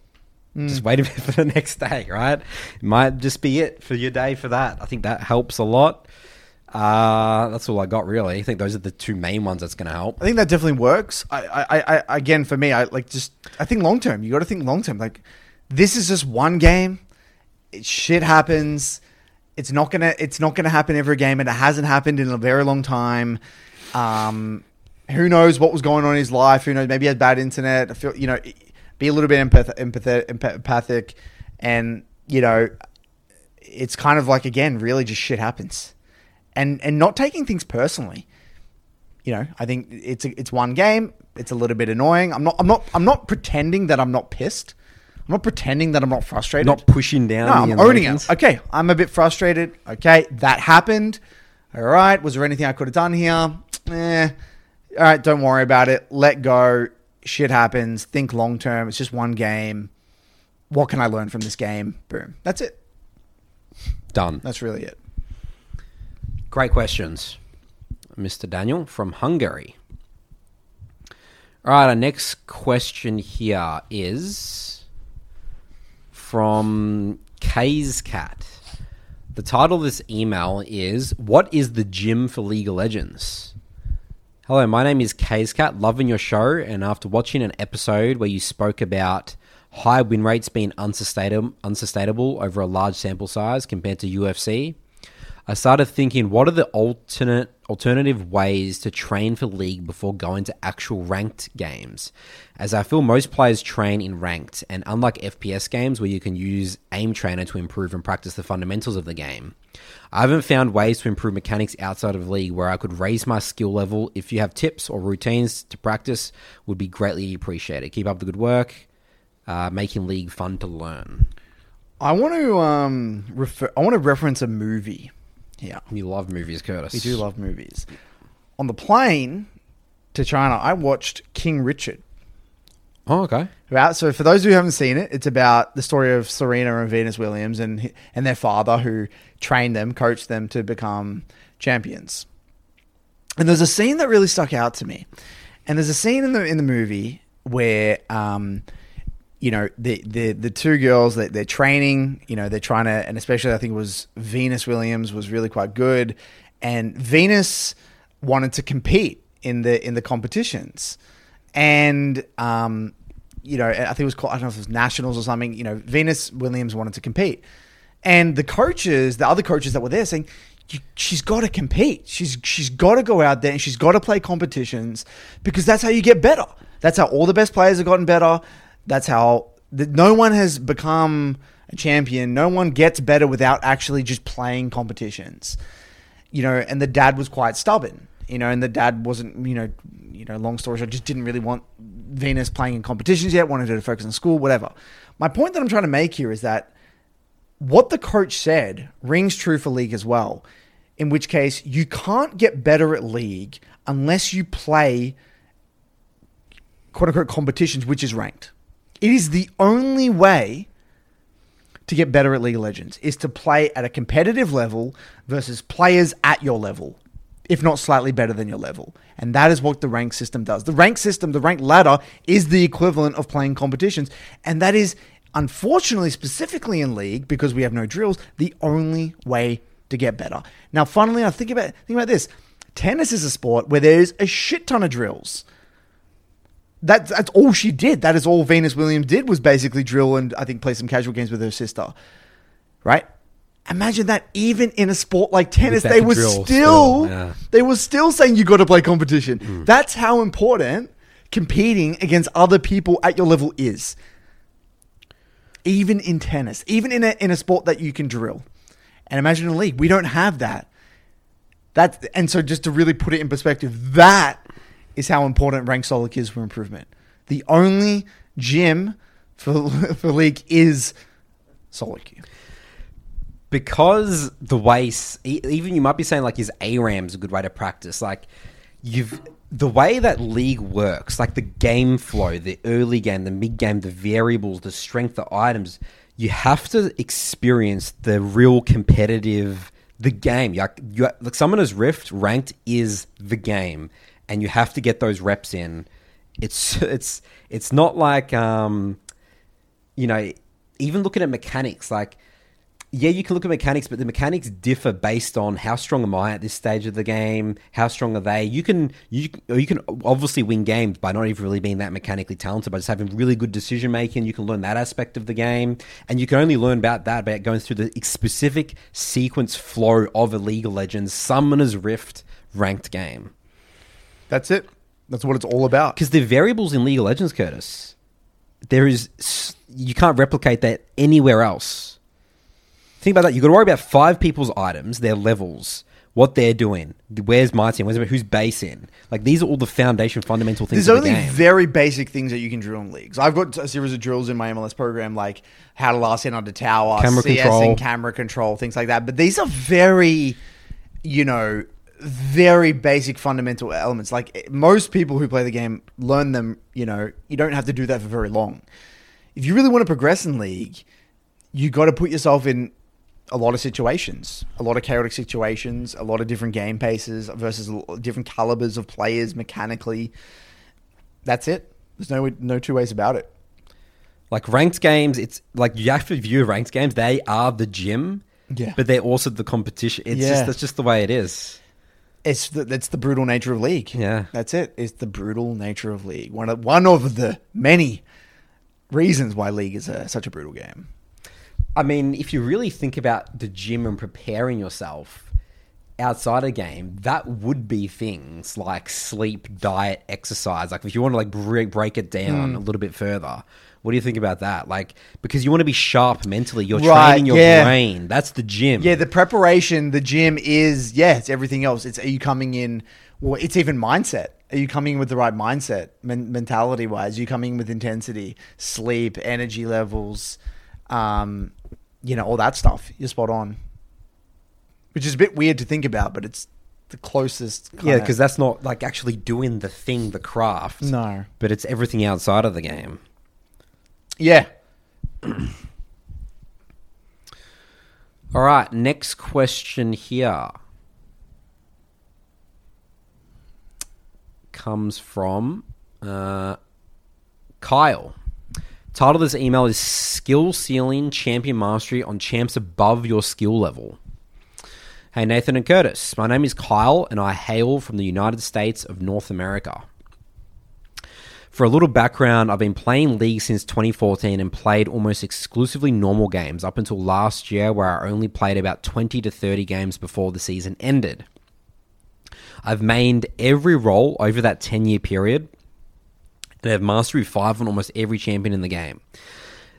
Just wait a bit for the next day, right? It might just be it for your day for that. I think that helps a lot. Uh, that's all I got really. I think those are the two main ones that's going to help. I think that definitely works. I, I, I, again, for me, I like just, I think long term, you got to think long term. Like, this is just one game. It, shit happens. It's not gonna, it's not gonna happen every game, and it hasn't happened in a very long time. Um, who knows what was going on in his life? Who knows? Maybe he had bad internet. I feel, you know, be a little bit empath- empath- empathic, and you know, it's kind of like again, really just shit happens, and and not taking things personally you know, I think it's a, it's one game. It's a little bit annoying. I'm not I'm not I'm not pretending that I'm not pissed. I'm not pretending that I'm not frustrated. Not pushing down. no, the I'm owning emotions. it. Okay, I'm a bit frustrated. Okay, that happened. All right, was there anything I could have done here? Eh. All right, don't worry about it. Let go. Shit happens. Think long term. It's just one game. What can I learn from this game? Boom. That's it. Done. That's really it. Great questions, Mr. Daniel from Hungary. All right, our next question here is from Kay's Cat. The title of this email is What is the gym for League of Legends? Hello, my name is Kay's Cat, loving your show, and after watching an episode where you spoke about high win rates being unsustainable, unsustainable over a large sample size compared to UFC, I started thinking, what are the alternate alternative ways to train for league before going to actual ranked games? As I feel most players train in ranked, and unlike FPS games where you can use aim trainer to improve and practice the fundamentals of the game, I haven't found ways to improve mechanics outside of league where I could raise my skill level. If you have tips or routines to practice, would be greatly appreciated. Keep up the good work, uh, making league fun to learn. I want to um refer. I want to reference a movie here. You love movies, Curtis. We do love movies. On the plane to China, I watched King Richard. Oh, okay. About so for those who haven't seen it, it's about the story of Serena and Venus Williams and and their father who trained them, coached them to become champions. And there's a scene that really stuck out to me. And there's a scene in the in the movie where um, you know, the the the two girls that they're training, you know, they're trying to, and especially I think it was Venus Williams was really quite good, and Venus wanted to compete in the in the competitions, and um, you know, I think it was called I don't know if it was nationals or something. You know, Venus Williams wanted to compete, and the coaches, the other coaches that were there, saying. She's got to compete. She's she's got to go out there and she's got to play competitions because that's how you get better. That's how all the best players have gotten better. That's how the, no one has become a champion. No one gets better without actually just playing competitions. You know, and the dad was quite stubborn. You know, and the dad wasn't. You know, you know. Long story short, just didn't really want Venus playing in competitions yet. Wanted her to focus on school, whatever. My point that I'm trying to make here is that what the coach said rings true for league as well. In which case, you can't get better at league unless you play quote unquote competitions, which is ranked. It is the only way to get better at League of Legends is to play at a competitive level versus players at your level, if not slightly better than your level. And that is what the rank system does. The rank system, the rank ladder, is the equivalent of playing competitions. And that is, unfortunately, specifically in League, because we have no drills, the only way to get better. Now, finally, I think about think about this. Tennis is a sport where there's a shit ton of drills. That, that's all she did. That is all Venus Williams did was basically drill and I think play some casual games with her sister. Right? Imagine that even in a sport like tennis, they were still, still yeah. they were still saying you got to play competition. Mm. That's how important competing against other people at your level is. Even in tennis, even in a in a sport that you can drill. And imagine in a league, we don't have that. That and so just to really put it in perspective, that is how important rank solo is for improvement. The only gym for for league is queue. Because the way, even you might be saying like, is a ARAM's a good way to practice? Like, you've the way that league works, like the game flow, the early game, the mid game, the variables, the strength, the items. You have to experience the real competitive the game. Like, you, like Summoner's Rift ranked is the game and you have to get those reps in. It's it's it's not like um, you know, even looking at mechanics, like yeah, you can look at mechanics, but the mechanics differ based on how strong am I at this stage of the game, how strong are they. You can you you can obviously win games by not even really being that mechanically talented, but just having really good decision making. You can learn that aspect of the game, and you can only learn about that by going through the specific sequence flow of a League of Legends Summoner's Rift ranked game. That's it. That's what it's all about. Because the variables in League of Legends, Curtis, there is you can't replicate that anywhere else. Think about that. You've got to worry about five people's items, their levels, what they're doing. Where's my team? Where's who's base in? Like these are all the foundation, fundamental things. There's only the very basic things that you can drill in leagues. I've got a series of drills in my MLS program, like how to last in under tower, camera CS control. and camera control, things like that. But these are very, you know, very basic fundamental elements. Like eh, most people who play the game learn them, you know, you don't have to do that for very long. If you really want to progress in League, you got to put yourself in a lot of situations, a lot of chaotic situations, a lot of different game paces versus different calibers of players mechanically. That's it. There's no no two ways about it. Like ranked games, it's like you have to view ranked games. They are the gym, yeah, but they're also the competition. It's yeah. just that's just the way it is. It's the, that's the brutal nature of league. Yeah, that's it. It's the brutal nature of league. One of one of the many reasons why league is a, such a brutal game. I mean, if you really think about the gym and preparing yourself outside a game, that would be things like sleep, diet, exercise. Like if you want to like break, break it down mm. a little bit further, what do you think about that? Like, because you want to be sharp mentally, you're right, training your yeah. brain. That's the gym. Yeah, the preparation, the gym is, yeah, it's everything else. It's, are you coming in, well, it's even mindset. Are you coming in with the right mindset, men- mentality wise? Are you coming in with intensity, sleep, energy levels, um, you know, all that stuff? You're spot on. Which is a bit weird to think about, but it's the closest. yeah, because that's not like actually doing the thing, the craft. No. But it's everything outside of the game. Yeah. All right, next question here comes from uh, Kyle. Title of this email is Skill Ceiling Champion Mastery on Champs Above Your Skill Level. Hey, Nathan and Curtis. My name is Kyle, and I hail from the United States of North America. For a little background, I've been playing League since 2014 and played almost exclusively normal games up until last year, where I only played about 20 to 30 games before the season ended. I've mained every role over that 10 year period and have mastery 5 on almost every champion in the game.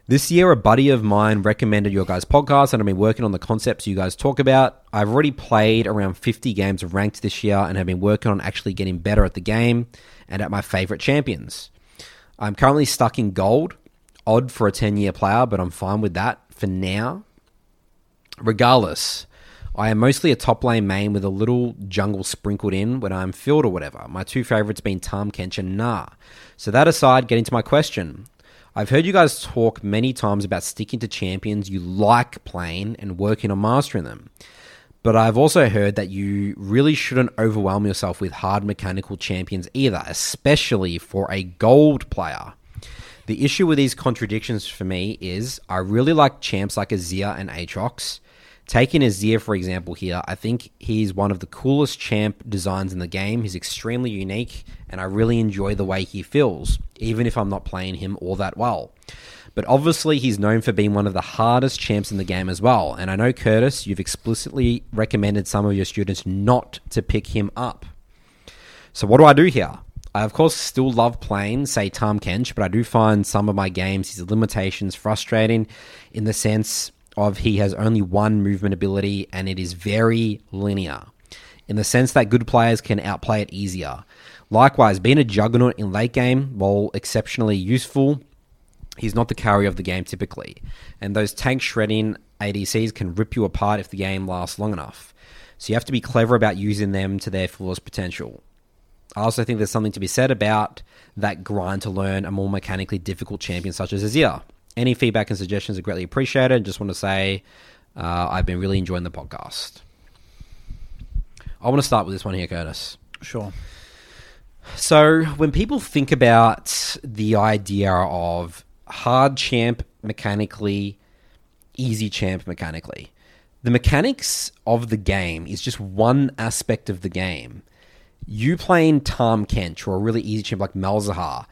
This year, a buddy of mine recommended your guys' podcast, and I've been working on the concepts you guys talk about. I've already played around 50 games of ranked this year and have been working on actually getting better at the game and at my favorite champions. I'm currently stuck in gold, odd for a 10 year player, but I'm fine with that for now. Regardless, I am mostly a top lane main with a little jungle sprinkled in when I'm filled or whatever. My two favorites being Tahm Kench and Nah. So that aside, getting to my question. I've heard you guys talk many times about sticking to champions you like playing and working on mastering them. But I've also heard that you really shouldn't overwhelm yourself with hard mechanical champions either, especially for a gold player. The issue with these contradictions for me is I really like champs like Azir and Aatrox. Taking Azir, for example, here, I think he's one of the coolest champ designs in the game. He's extremely unique, and I really enjoy the way he feels, even if I'm not playing him all that well. But obviously, he's known for being one of the hardest champs in the game as well. And I know, Curtis, you've explicitly recommended some of your students not to pick him up. So, what do I do here? I, of course, still love playing, say, Tahm Kench, but I do find some of my games, his limitations, frustrating in the sense of he has only one movement ability and it is very linear, in the sense that good players can outplay it easier. Likewise, being a juggernaut in late game, while exceptionally useful, he's not the carry of the game typically. And those tank shredding ADCs can rip you apart if the game lasts long enough. So you have to be clever about using them to their fullest potential. I also think there's something to be said about that grind to learn a more mechanically difficult champion such as Azir. Any feedback and suggestions are greatly appreciated. Just want to say uh, I've been really enjoying the podcast. I want to start with this one here, Curtis. Sure. So, when people think about the idea of hard champ mechanically, easy champ mechanically, the mechanics of the game is just one aspect of the game. You playing Tahm Kench or a really easy champ like Malzahar,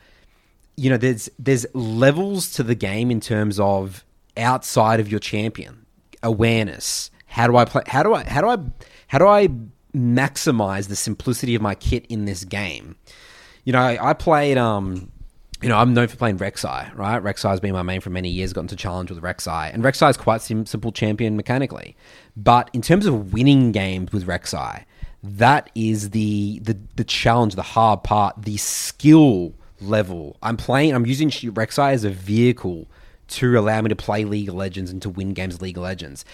you know, there's there's levels to the game in terms of outside of your champion awareness. How do I play? How do I? How do I? How do I maximize the simplicity of my kit in this game? You know, I, I played. Um, you know, I'm known for playing Rek'Sai, right? Rek'Sai has been my main for many years. Got into challenge with Rek'Sai, and Rek'Sai is quite sim- simple champion mechanically, but in terms of winning games with Rek'Sai, that is the the the challenge, the hard part, the skill level. I'm playing. I'm using Rek'Sai as a vehicle to allow me to play League of Legends and to win games League of Legends.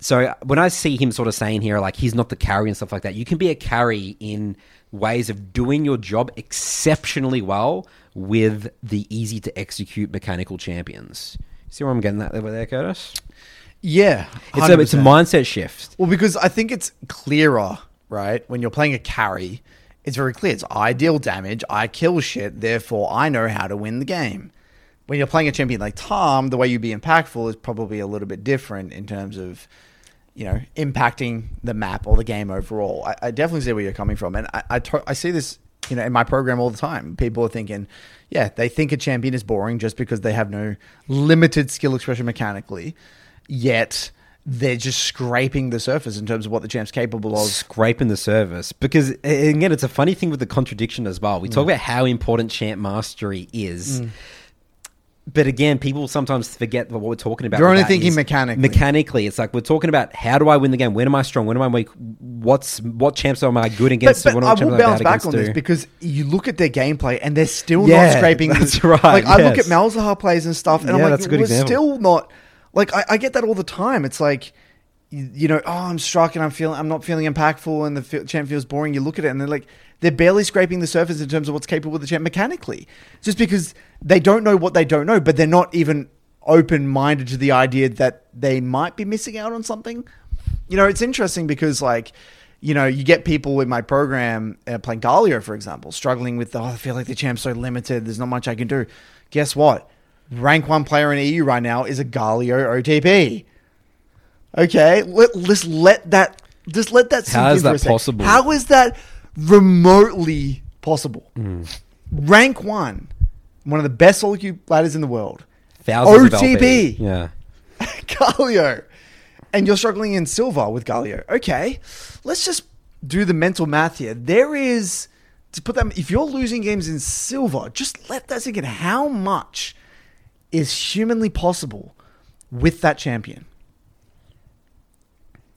So uh, when I see him sort of saying here, like he's not the carry and stuff like that, you can be a carry in ways of doing your job exceptionally well with the easy to execute mechanical champions. See where I'm getting that over there, Curtis? Yeah, It's a, it's a mindset shift. Well, because I think it's clearer, right? When you're playing a carry, it's very clear. It's I deal damage, I kill shit, therefore I know how to win the game. When you're playing a champion like Tahm, the way you be impactful is probably a little bit different in terms of, you know, impacting the map or the game overall. I, I definitely see where you're coming from, and I I, to- I see this, you know, in my program all the time. People are thinking, yeah, they think a champion is boring just because they have no limited skill expression mechanically, yet they're just scraping the surface in terms of what the champ's capable of. scraping the surface. because again it's a funny thing with the contradiction as well we Mm. talk about how important champ mastery is but again people sometimes forget what we're talking about You're only thinking mechanically. mechanically it's like we're talking about how do i win the game when am i strong when am i weak what's what champs am i good against But, but I will bounce back on this too? because you look at their gameplay and they're still Yeah, not scraping. the- that's right, Like I look at Malzahar plays and stuff, and I'm like, that's a good we're example. still not. Like I, I get that all the time. It's like. You, know, oh, I'm struck and I'm feeling, I'm not feeling impactful, and the fe- champ feels boring. You look at it, and they're like, they're barely scraping the surface in terms of what's capable of the champ mechanically, just because they don't know what they don't know, but they're not even open minded to the idea that they might be missing out on something. You know, it's interesting because like, you know, you get people in my program uh, playing Galio, for example, struggling with, oh, I feel like the champ's so limited. There's not much I can do. Guess what? rank one player in EU right now is a Galio OTP. Okay, let, let's let that just let that sink in is that possible? How is that remotely possible? Hmm. Rank one, one of the best solo queue ladders in the world. Thousands of OTP. Yeah. Galio. And you're struggling in silver with Galio. Okay, let's just do the mental math here. There is to put that if you're losing games in silver, just let that sink in. How much is humanly possible with that champion?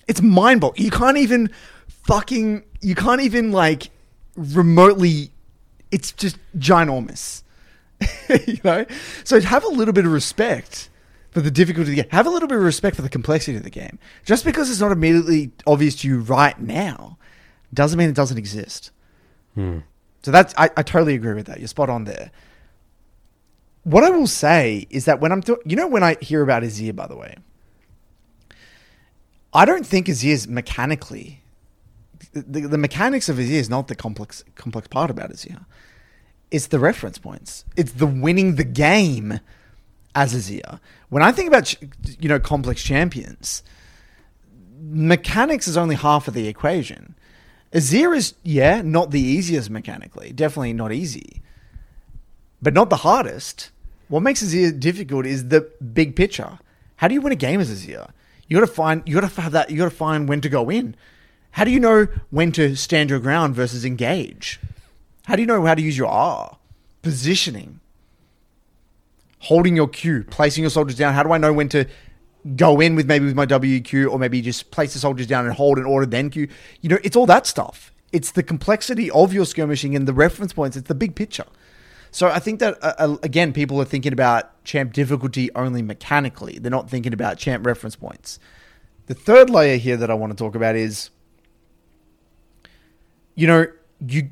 It's mind boggling. You can't even fucking you can't even like remotely it's just ginormous. you know? So have a little bit of respect for the difficulty of the game. Have a little bit of respect for the complexity of the game. Just because it's not immediately obvious to you right now doesn't mean it doesn't exist. Hmm. So that's I, I totally agree with that. You're spot on there. What I will say is that when I'm do- you know when I hear about Azir, by the way, I don't think Azir is mechanically the, the mechanics of Azir is not the complex complex part about Azir. It's the reference points. It's the winning the game as Azir. When I think about you know complex champions, mechanics is only half of the equation. Azir is yeah not the easiest mechanically, definitely not easy, but not the hardest. What makes Azir difficult is the big picture. How do you win a game as Azir? You got to find. You got to have that. You got to find when to go in. How do you know when to stand your ground versus engage? How do you know how to use your R? Positioning, holding your Q, placing your soldiers down. How do I know when to go in with maybe with my WQ or maybe just place the soldiers down and hold in order then Q? You know, it's all that stuff. It's the complexity of your skirmishing and the reference points. It's the big picture. So I think that uh, uh, again, people are thinking about champ difficulty only mechanically. They're not thinking about champ reference points. The third layer here that I want to talk about is, you know, you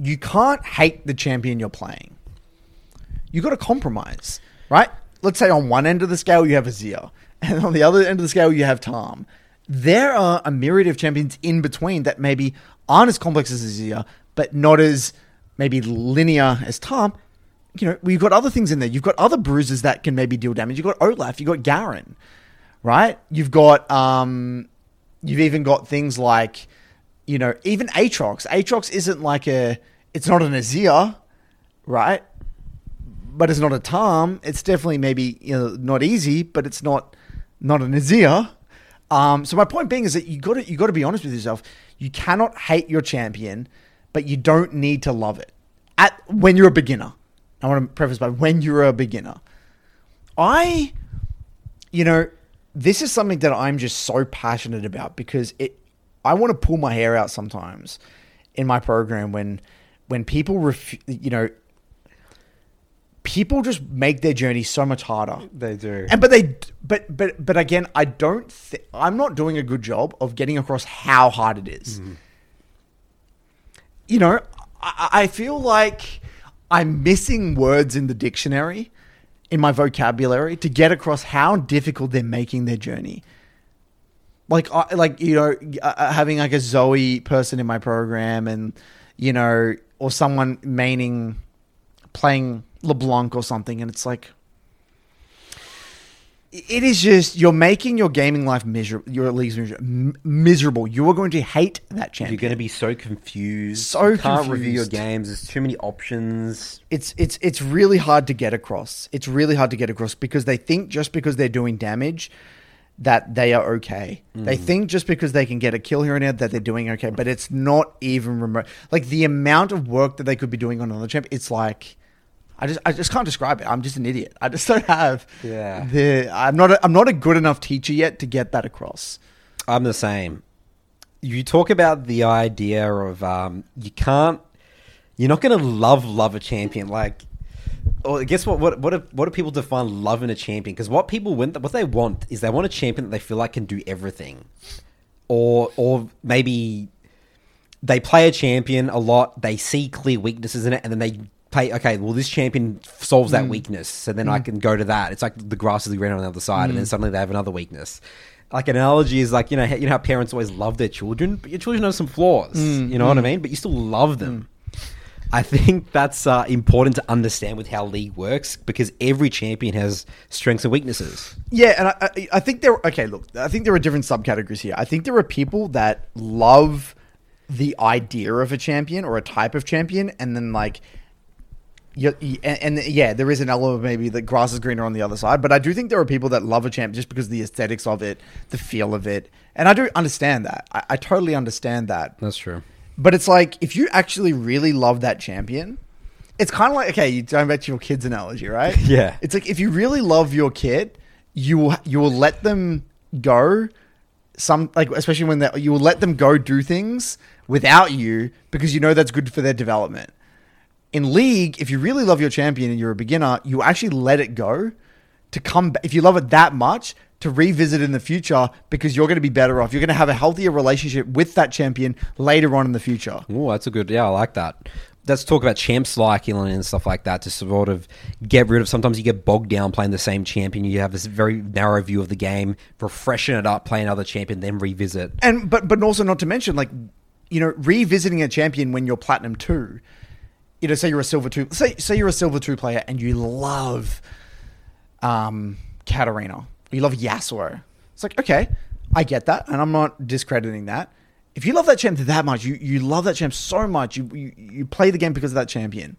you can't hate the champion you're playing. You got to compromise, right? Let's say on one end of the scale you have Azir, and on the other end of the scale you have Tahm. There are a myriad of champions in between that maybe aren't as complex as Azir, but not as maybe linear as Tahm. You know, we've got other things in there. You've got other bruises that can maybe deal damage. You've got Olaf, you've got Garen, right? You've got um you've even got things like, you know, even Aatrox. Aatrox isn't like a it's not an Azir, right? But it's not a Tahm. It's definitely maybe you know not easy, but it's not not an Azir. Um, so my point being is that you got to you got to be honest with yourself. You cannot hate your champion, but you don't need to love it. At when you're a beginner, I want to preface by when you're a beginner. I, you know, this is something that I'm just so passionate about because it. I want to pull my hair out sometimes in my program when when people ref, you know people just make their journey so much harder They do. and but they but but but again i don't th- i'm not doing a good job of getting across how hard it is. Mm-hmm. You know I, I feel like i'm missing words in the dictionary in my vocabulary to get across how difficult they're making their journey. Like like you know uh, having like a Zoe person in my program and you know or someone maining playing LeBlanc or something and it's like it is just you're making your gaming life miserable your leagues miserable, miserable you are going to hate that champion You're going to be so confused. So you can't review your games. There's too many options. it's it's it's really hard to get across. It's really hard to get across because they think just because they're doing damage that they are okay. Mm. They think just because they can get a kill here and there that they're doing okay, but it's not even remote. Like the amount of work that they could be doing on another champ, it's like I just I just can't describe it. I'm just an idiot. I just don't have Yeah. the I'm not a, I'm not a good enough teacher yet to get that across. I'm the same. You talk about the idea of um, you can't, you're not going to love love a champion. Like, or guess what? What what do, what do people define love in a champion? Because what people when what they want is they want a champion that they feel like can do everything, or or maybe they play a champion a lot. They see clear weaknesses in it, and then they play. Okay, well, this champion solves that mm. weakness, so then I mm. can go to that. It's like the grass is green on the other side, and then mm. suddenly they have another weakness. Like an analogy is like you know you know how parents always love their children, but your children have some flaws. You know what I mean? But you still love them. I think that's uh, important to understand with how league works because every champion has strengths and weaknesses. Yeah, and I, I, I think there. Okay, look, I think there are different subcategories here. I think there are people that love the idea of a champion or a type of champion, and then like, you, and, and yeah, there is an element of maybe the grass is greener on the other side. But I do think there are people that love a champ just because of the aesthetics of it, the feel of it, and I do understand that. I, I totally understand that. That's true. But it's like if you actually really love that champion, it's kind of like okay, you going back to your kids analogy, right? Yeah. It's like if you really love your kid, you will you will let them go. Some like especially when you will let them go do things without you because you know that's good for their development. In league, if you really love your champion and you're a beginner, you actually let it go to come back. If you love it that much, to revisit in the future because you're going to be better off. You're going to have a healthier relationship with that champion later on in the future. Oh, that's a good. Yeah, I like that. Let's talk about champs liking and stuff like that to sort of get rid of. Sometimes you get bogged down playing the same champion. You have this very narrow view of the game. Refreshing it up, play another champion, then revisit. And but but also not to mention like you know revisiting a champion when you're platinum two. You know, say you're a silver two. Say say you're a silver two player and you love um Katarina. You love Yasuo. It's like okay, I get that, and I'm not discrediting that. If you love that champ that much, you you love that champ so much, you you, you play the game because of that champion.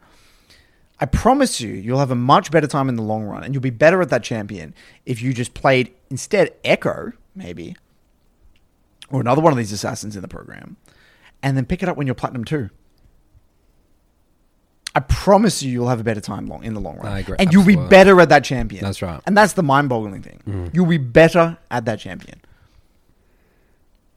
I promise you, you'll have a much better time in the long run, and you'll be better at that champion if you just played instead Ekko, maybe, or another one of these assassins in the program, and then pick it up when you're platinum two. I promise you, you'll have a better time long in the long run, I agree. and you'll be Absolutely. better at that champion. That's right. and that's the mind-boggling thing. You'll be better at that champion.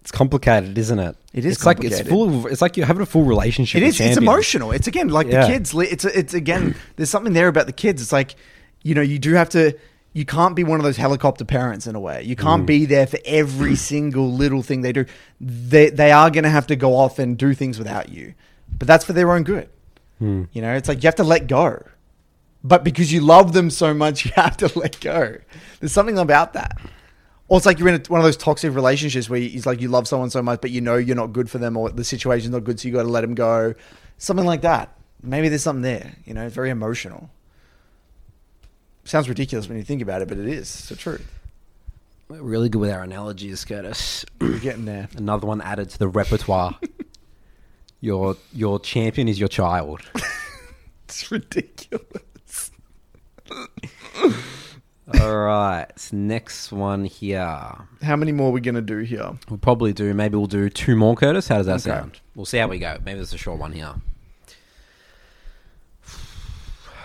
It's complicated, isn't it? It is It's like it's complicated. full. It's like you're having a full relationship. It with is. It's champions. emotional. It's again like Yeah. the kids. li- It's it's again. There's something there about the kids. It's like you know you do have to. You can't be one of those helicopter parents in a way. You Mm. can't be there for every single little thing they do. They they are going to have to go off and do things without you, but that's for their own good. Hmm. You know, it's like you have to let go, but because you love them so much, you have to let go. There's something about that. Or it's like you're in a, one of those toxic relationships where it's like you love someone so much, but you know you're not good for them, or the situation's not good, so you got to let them go. Something like that. Maybe there's something there. You know, it's very emotional. Sounds ridiculous when you think about it, but it is. It's the truth. We're really good with our analogies, Curtis. We're getting there. Another one added to the repertoire. your your champion is your child. It's ridiculous. All right, next one here. How many more are we going to do here? We'll probably do. Maybe we'll do two more, Curtis. How does that Okay. sound? We'll see how we go. Maybe there's a short one here.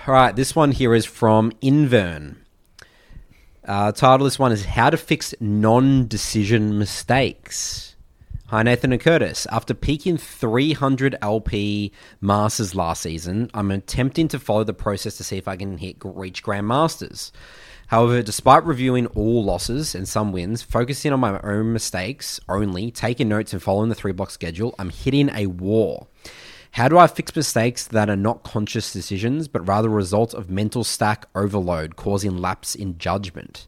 All right, this one here is from Invern. Uh, title of this one is How to Fix Non Decision Mistakes. Hi, Nathan and Curtis. After peaking 300 LP Masters last season, I'm attempting to follow the process to see if I can hit reach Grand Masters. However, despite reviewing all losses and some wins, focusing on my own mistakes only, taking notes and following the three block schedule, I'm hitting a wall. How do I fix mistakes that are not conscious decisions, but rather a result of mental stack overload causing lapse in judgment?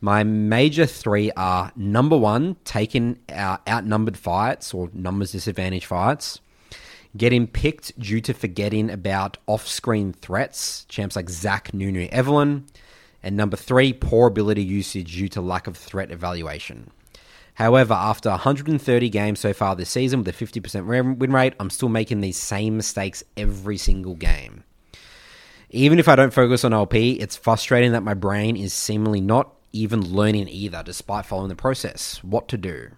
My major three are number one, taking uh, outnumbered fights or numbers disadvantage fights, getting picked due to forgetting about off screen threats, champs like Zac, Nunu, Evelynn, and number three, poor ability usage due to lack of threat evaluation. However, after 130 games so far this season with a 50% win rate, I'm still making these same mistakes every single game. Even if I don't focus on LP, it's frustrating that my brain is seemingly not even learning either, despite following the process. What to do?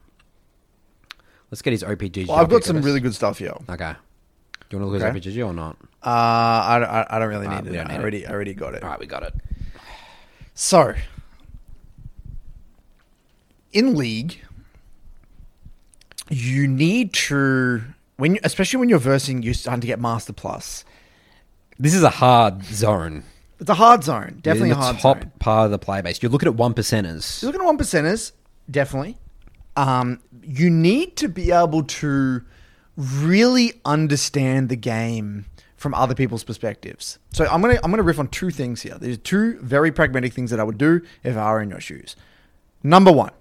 Let's get his OPGG. Well, I've got some really good stuff here. Okay. Do you want to look at Okay. his OPGG or not? Uh, I, don't- I, I don't really need we it. don't I need it. already, I already got it. All right, we got it. So, in league, you need to when, you, especially when you're versing, you're starting to get master plus. This is a hard zone. It's a hard zone, definitely in a the hard top zone. part of the play base. You're looking at one percenters. You're looking at one percenters, definitely. Um, you need to be able to really understand the game from other people's perspectives. So I'm gonna I'm gonna riff on two things here. There's two very pragmatic things that I would do if I were in your shoes. Number one,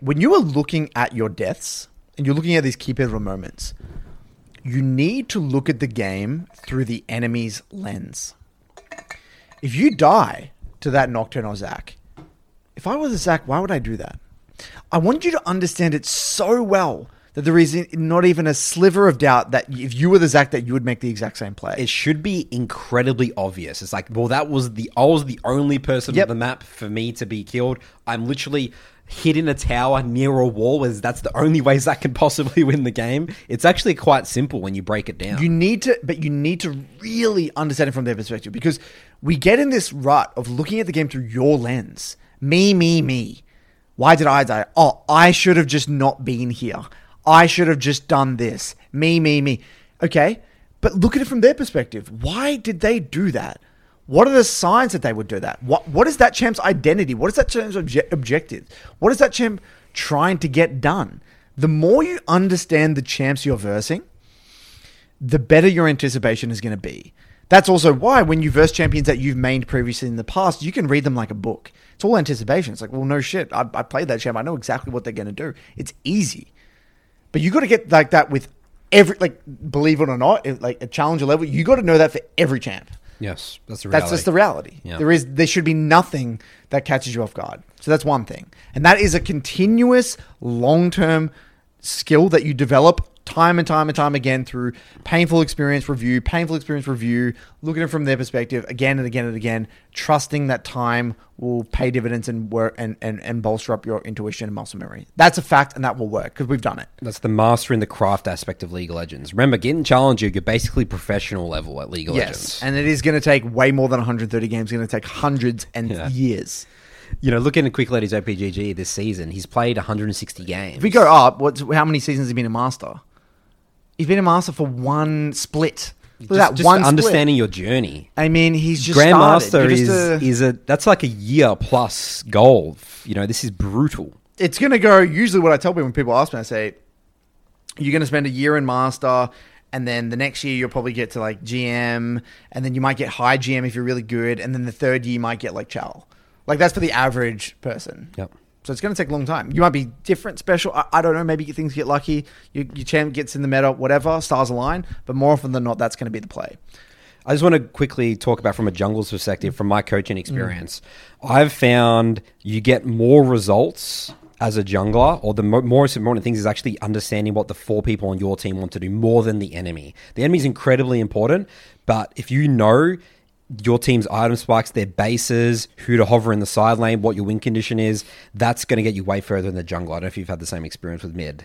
when you are looking at your deaths and you're looking at these key pivotal moments, You need to look at the game through the enemy's lens. If you die to that nocturnal Zac, if I was a Zac, why would I do that? I want you to understand it so well that there is not even a sliver of doubt that if you were the Zac, that you would make the exact same play. It should be incredibly obvious. It's like, well, that was the I was the only person Yep. on the map for me to be killed. I'm literally hid in a tower near a wall. As that's the only ways Zac can possibly win the game. It's actually quite simple when you break it down. You need to, but you need to really understand it from their perspective because we get in this rut of looking at the game through your lens. Me, me, me. Why did I die? Oh, I should have just not been here. I should have just done this. Me, me, me. Okay, but look at it from their perspective. Why did they do that? What are the signs that they would do that? What What is that champ's identity? What is that champ's obje- objective? What is that champ trying to get done? The more you understand the champs you're versing, the better your anticipation is going to be. That's also why when you verse champions that you've mained previously in the past, you can read them like a book. It's all anticipation. It's like, well, no shit. I, I played that champ. I know exactly what they're going to do. It's easy. But you got to get like that with every, like, believe it or not, it- like a challenger level, you got to know that for every champ. yes, that's the reality. That's just the reality. Yeah. There is there should be nothing that catches you off guard. So that's one thing. And that is a continuous long-term skill that you develop time and time and time again through painful experience review, painful experience review, looking at it from their perspective again and again and again, trusting that time will pay dividends and work and, and, and bolster up your intuition and muscle memory. That's a fact and that will work because we've done it. That's the master in the craft aspect of League of Legends. Remember, getting challenger, you're basically professional level at League of Legends. And it is going to take way more than 130 games. It's going to take hundreds and Yeah. years. you know, looking at Quick Ladies OPGG this season, he's played 160 games. If we go up, what's how many seasons has he been a master? He's been a master for one split. Look at just, that just one understanding your journey. Split. I mean, he's just Grandmaster started. You're is just a- is a that's like a year plus goal. You know, this is brutal. it's going to go. Usually, what I tell people when people ask me, I say, "You're going to spend a year in master." And then the next year you'll probably get to like GM, and then you might get high GM if you're really good, and then the third year you might get like Chal. Like that's for the average person. Yep. So it's going to take a long time. You might be different, special. I, I don't know. Maybe things get lucky. Your, your champ gets in the meta, whatever. Stars align. But more often than not, that's going to be the play. I just want to quickly talk about from a jungle's perspective, from my Mm. coaching experience. I've found you get more results as a jungler, or the mo- most important things is actually understanding what the four people on your team want to do more than the enemy. The enemy is incredibly important, but if you know your team's item spikes, their bases, who to hover in the side lane, what your win condition is, that's going to get you way further in the jungle. I don't know if you've had the same experience with mid.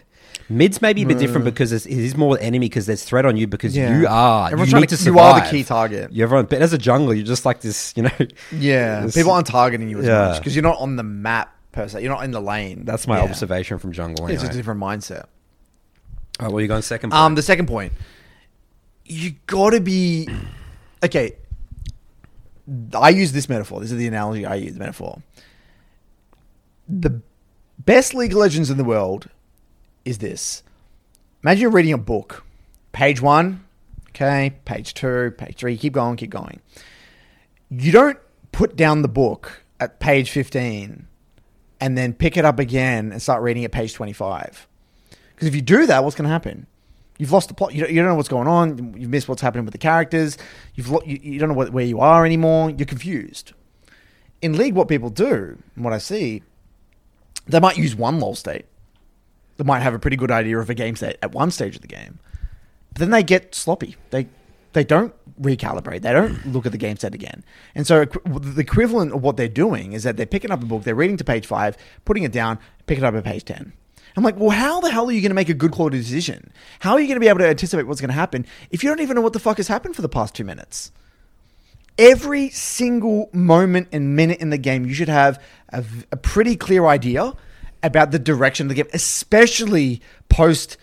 Mid's maybe a bit different because it's, more enemy because there's threat on you because Yeah. you are Everyone's you trying need to- to you are the key target. You everyone, but as a jungler, you're just like this, you know. Yeah, this- people aren't targeting you as Yeah. much because you're not on the map per se. You're not in the lane. That's my Yeah. observation from jungle. Anyway. It's a different mindset. All right, well, you going second. Point. Um, the second point, you got to be okay. I use this metaphor. This is the analogy I use. Metaphor. The best League of Legends in the world is this. Imagine you're reading a book. Page one, okay. Page two, page three. Keep going, keep going. You don't put down the book at page fifteen and then pick it up again and start reading at page twenty-five. Because if you do that, what's going to happen? You've lost the plot. You don't, you don't know what's going on. You've missed what's happening with the characters. You've lo- you, you don't know what, where you are anymore. You're confused. In League, what people do, and what I see, they might use one lull state. They might have a pretty good idea of a game state at one stage of the game. But then they get sloppy. They they don't recalibrate. They don't look at the game set again. And so the equivalent of what they're doing is that they're picking up a book, they're reading to page five, putting it down, picking it up at page 10. I'm like, well, how the hell are you going to make a good quality decision? How are you going to be able to anticipate what's going to happen if you don't even know what the fuck has happened for the past two minutes? Every single moment and minute in the game, you should have a pretty clear idea about the direction of the game, especially post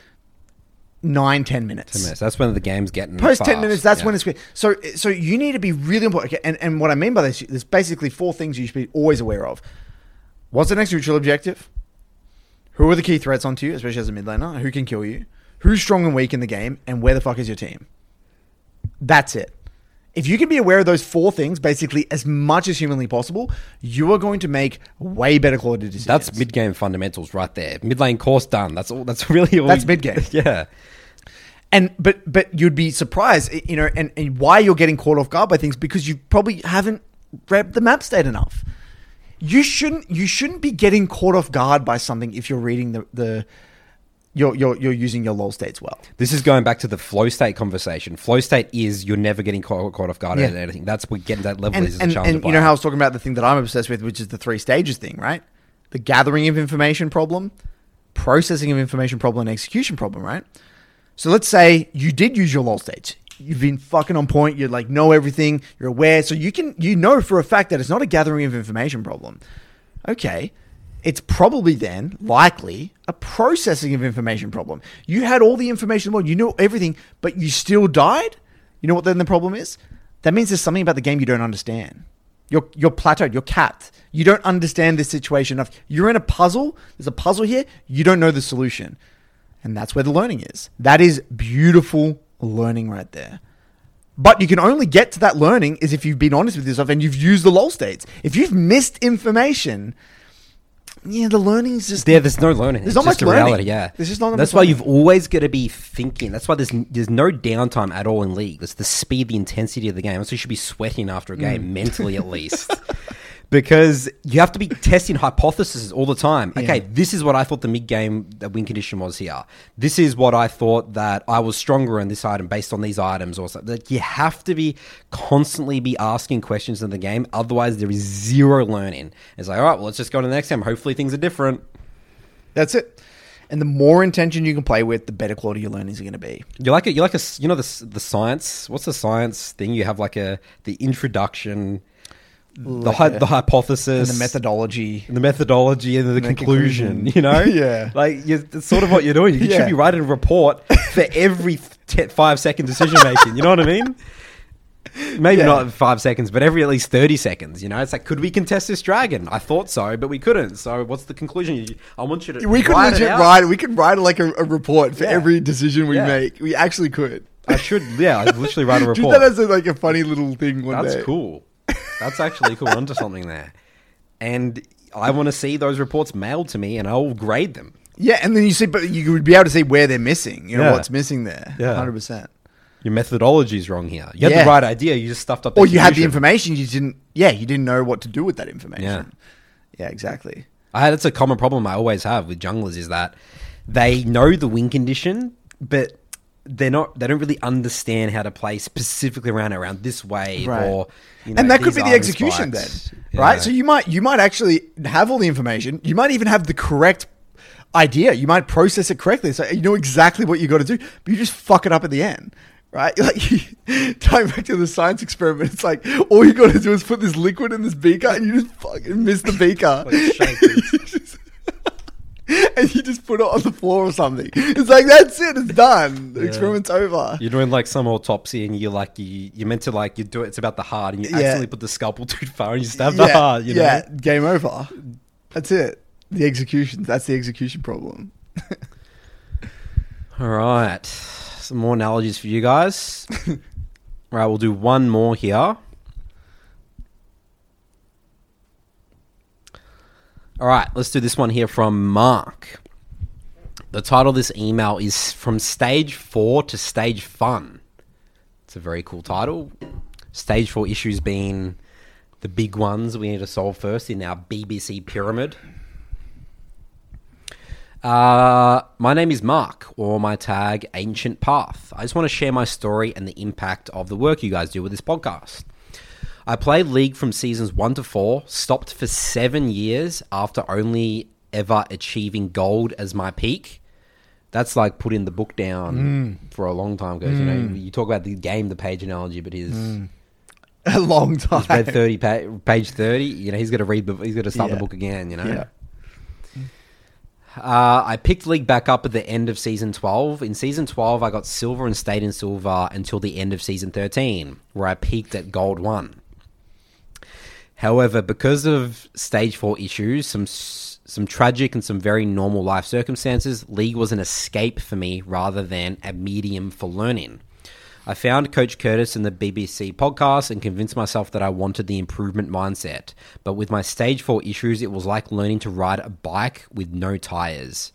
nine, 10 minutes. Ten minutes. That's when the game's getting Post ten minutes, that's Yeah. when it's. So, so you need to be really important. Okay, and and what I mean by this, there's basically four things you should be always aware of. What's the next neutral objective? Who are the key threats onto you, especially as a mid laner? Who can kill you? Who's strong and weak in the game? And where the fuck is your team? That's it. If you can be aware of those four things, basically as much as humanly possible, you are going to make way better quality decisions. That's mid game fundamentals right there. Mid lane course done. That's all. That's really all. That's you- mid-game. yeah. And but but you'd be surprised, you know, and, and why you're getting caught off guard by things because you probably haven't read the map state enough. You shouldn't you shouldn't be getting caught off guard by something if you're reading the the you're you're, you're using your lull states well. This is going back to the flow state conversation. Flow state is you're never getting caught, caught off guard Yeah. at anything. That's what getting that level and, is as a and, challenger and you know how I was talking about the thing that I'm obsessed with, which is the three stages thing, right? The gathering of information problem, processing of information problem, and execution problem, right? So let's say you did use your lull states. You've been fucking on point. You like know everything. You're aware, so you can you know for a fact that it's not a gathering of information problem. Okay, it's probably then likely a processing of information problem. You had all the information in the world, you knew everything, but you still died. You know what then the problem is? That means there's something about the game you don't understand. You're you're plateaued. You're capped. You don't understand this situation enough. You're in a puzzle. There's a puzzle here. You don't know the solution, and that's where the learning is. That is beautiful learning right there. But you can only get to that learning is if you've been honest with yourself and you've used the lull states. If you've missed information, yeah, the learning is just Yeah, there's no learning. There's It's not just much a reality. Yeah, There's just not That's why learning. you've always got to be thinking. That's why there's there's no downtime at all in league. It's the speed, the intensity of the game. So you should be sweating after a Mm. game mentally at least. Because you have to be testing hypotheses all the time. Okay, Yeah. this is what I thought the mid game the win condition was here. This is what I thought that I was stronger in this item based on these items or something. Like, you have to be constantly be asking questions in the game. Otherwise, there is zero learning. It's like, all right, well, let's just go to the next game. Hopefully, things are different. That's it. And the more intention you can play with, the better quality your learnings are going to be. You like it. you like a, you know the the science. What's the science thing? You have like a the introduction, the Like hy- a- the hypothesis, And the methodology. and the methodology, and the, the conclusion. conclusion. You know, Yeah. like you, it's sort of what you're doing. You Yeah. should be writing a report for every t- five second decision making. You know what I mean? Maybe Yeah. not five seconds, but every at least thirty seconds. You know, it's like, could we contest this dragon? I thought so, but we couldn't. So, what's the conclusion? I want you to. We could legit write. We could write like a, a report for Yeah. every decision we make. We actually could. I should, yeah, I'd literally write a report. Do that as a, like a funny little thing one That's day. cool. That's actually cool. Onto something there. And I want to see those reports mailed to me, and I'll grade them. Yeah, and then you see, but you would be able to see where they're missing. You know Yeah. what's missing there. Yeah. hundred percent. Your methodology is wrong here. You had Yeah. the right idea. You just stuffed up. Or you had the execution. information, you didn't. Yeah, you didn't know what to do with that information. Yeah. Yeah, exactly. I, that's a common problem I always have with junglers is that they know the win condition, but they're not. They don't really understand how to play specifically around around this wave Right. or. You know, and that could be the execution spikes. then, Yeah. right? So you might you might actually have all the information. You might even have the correct idea. You might process it correctly, so you know exactly what you got to do, but you just fuck it up at the end, right? Like tying back to the science experiment, it's like all you got to do is put this liquid in this beaker, and you just fucking miss the beaker. Like shake it. and you just put it on the floor or something. It's like that's it. It's done. The Yeah. experiment's over. You're doing like some autopsy, and you're like you you're meant to like you do it. It's about the heart, and you Yeah. accidentally put the scalpel too far, and you stab the heart. You know? yeah, game over. That's it. The execution. That's the execution problem. All right. Some more analogies for you guys. All right, we'll do one more here. All right, let's do this one here from Mark. The title of this email is From Stage 4 to Stage Fun. It's a very cool title. Stage 4 issues being the big ones we need to solve first in our BBC pyramid. Uh, my name is Mark, or my tag Ancient Path. I just want to share my story and the impact of the work you guys do with this podcast. I played League from seasons one to four, stopped for seven years after only ever achieving gold as my peak. That's like putting the book down mm. for a long time ago. You know, mm. you talk about the game, the page analogy, but his mm. A long time. he's read thirty pa- page thirty. You know, he's got to read. He's got to start Yeah. the book again. You know. Yeah. Uh, I picked League back up at the end of season 12. In season 12, I got silver and stayed in silver until the end of season 13, where I peaked at gold 1. However, because of stage 4 issues, some some tragic and some very normal life circumstances, League was an escape for me rather than a medium for learning. I found Coach Curtis in the BBC podcast and convinced myself that I wanted the improvement mindset. But with my stage 4 issues, it was like learning to ride a bike with no tires.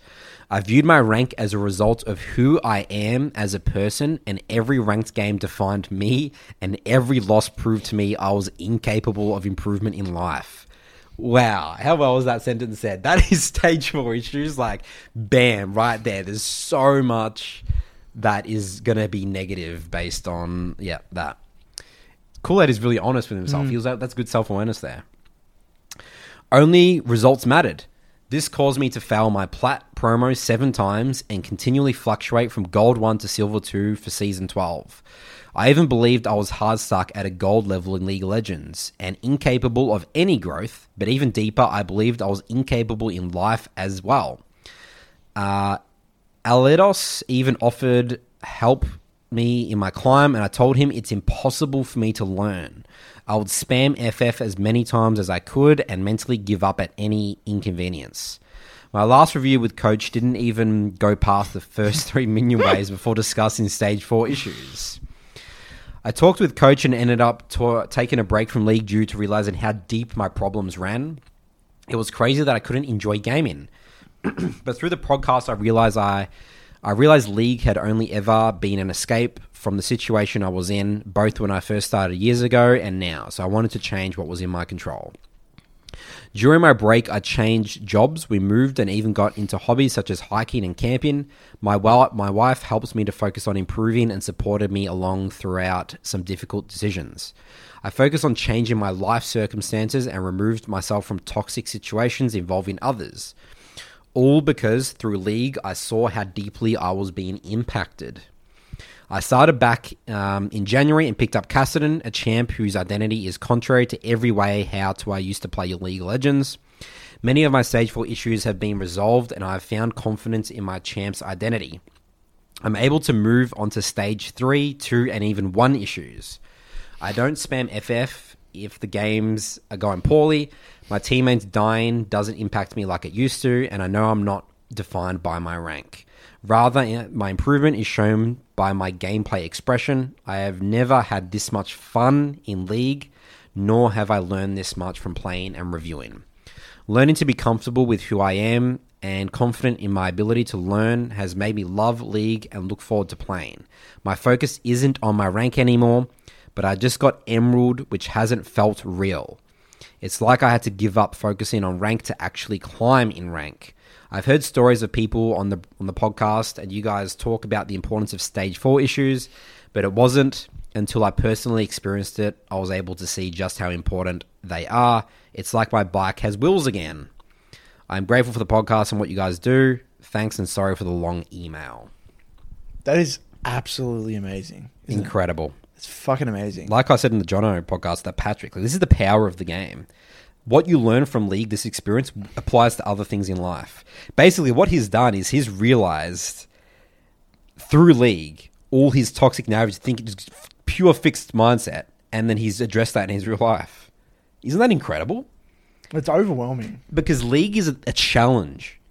I viewed my rank as a result of who I am as a person, and every ranked game defined me, and every loss proved to me I was incapable of improvement in life. Wow, how well was that sentence said? That is stage four issues. Like, bam, right there. There's so much that is going to be negative based on, yeah, that. Kool Aid is really honest with himself. Mm. He was like, that's good self awareness there. Only results mattered. This caused me to fail my plat promo seven times and continually fluctuate from gold 1 to silver 2 for season 12. I even believed I was hard stuck at a gold level in League of Legends and incapable of any growth, but even deeper, I believed I was incapable in life as well. Uh, Aledos even offered help me in my climb, and I told him it's impossible for me to learn. I would spam FF as many times as I could and mentally give up at any inconvenience. My last review with Coach didn't even go past the first three minion waves before discussing stage four issues. I talked with Coach and ended up to- taking a break from League due to realizing how deep my problems ran. It was crazy that I couldn't enjoy gaming. but through the podcast, I realized I, I realized League had only ever been an escape from the situation I was in, both when I first started years ago and now. So I wanted to change what was in my control. During my break, I changed jobs. We moved and even got into hobbies such as hiking and camping. My wa- my wife helps me to focus on improving and supported me along throughout some difficult decisions. I focused on changing my life circumstances and removed myself from toxic situations involving others. All because through League, I saw how deeply I was being impacted. I started back um, in January and picked up Kassadin, a champ whose identity is contrary to every way how to I used to play League Legends. Many of my stage 4 issues have been resolved and I have found confidence in my champ's identity. I'm able to move on to stage 3, 2, and even 1 issues. I don't spam FF if the games are going poorly. My teammates dying doesn't impact me like it used to, and I know I'm not defined by my rank. Rather, my improvement is shown by my gameplay expression. I have never had this much fun in League, nor have I learned this much from playing and reviewing. Learning to be comfortable with who I am and confident in my ability to learn has made me love League and look forward to playing. My focus isn't on my rank anymore, but I just got Emerald, which hasn't felt real. It's like I had to give up focusing on rank to actually climb in rank. I've heard stories of people on the on the podcast and you guys talk about the importance of stage 4 issues, but it wasn't until I personally experienced it I was able to see just how important they are. It's like my bike has wheels again. I'm grateful for the podcast and what you guys do. Thanks and sorry for the long email. That is absolutely amazing. isn't it? It's fucking amazing. Like I said in the Jono podcast, that Patrick, this is the power of the game. What you learn from League, this experience applies to other things in life. Basically, what he's done is he's realized through League all his toxic narratives, think it's pure fixed mindset, and then he's addressed that in his real life. Isn't that incredible? It's overwhelming. because league is a, a challenge.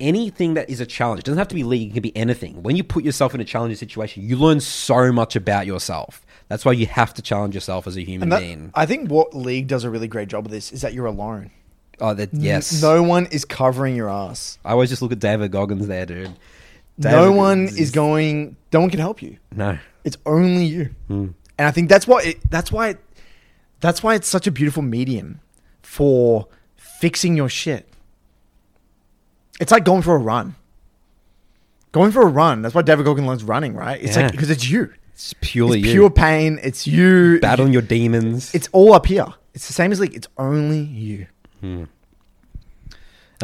Anything that is a challenge it doesn't have to be league; it can be anything. When you put yourself in a challenging situation, you learn so much about yourself. That's why you have to challenge yourself as a human And that- being. I think what League does a really great job of this is that you're alone. Oh, that yes. No one is covering your ass. I always just look at David Goggins there, dude. no one Goggins is going. No one can help you. No, It's only you. Hmm. And I think that's why. It, that's why. It, that's why it's such a beautiful medium for fixing your shit. It's like going for a run. Going for a run. That's why David Goggins loves running, right? It's Yeah. like because it's you. It's purely It's you pure pain. It's you. battling your demons. It's all up here. It's the same as like it's only you. And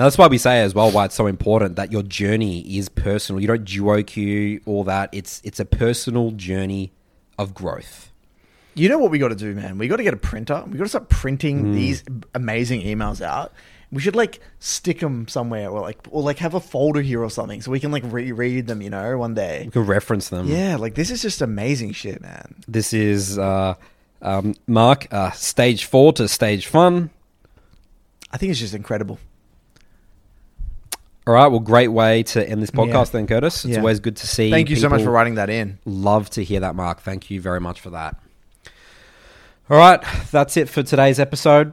that's why we say as well why it's so important that your journey is personal. You don't duo queue all that. It's it's a personal journey of growth. You know what we got to do, man? We got to get a printer. We got to start printing Hmm. these amazing emails out. We should like stick them somewhere, or like, or like have a folder here or something, so we can like reread them. You know, one day. We can reference them. Yeah, like this is just amazing shit, man. This is uh, um, Mark, uh, stage four to stage fun. I think it's just incredible. All right. Well, great way to end this podcast Yeah. then, Curtis. It's Yeah. always good to see. You. Thank you so much for writing that in. Love to hear that, Mark. Thank you very much for that. All right. That's it for today's episode.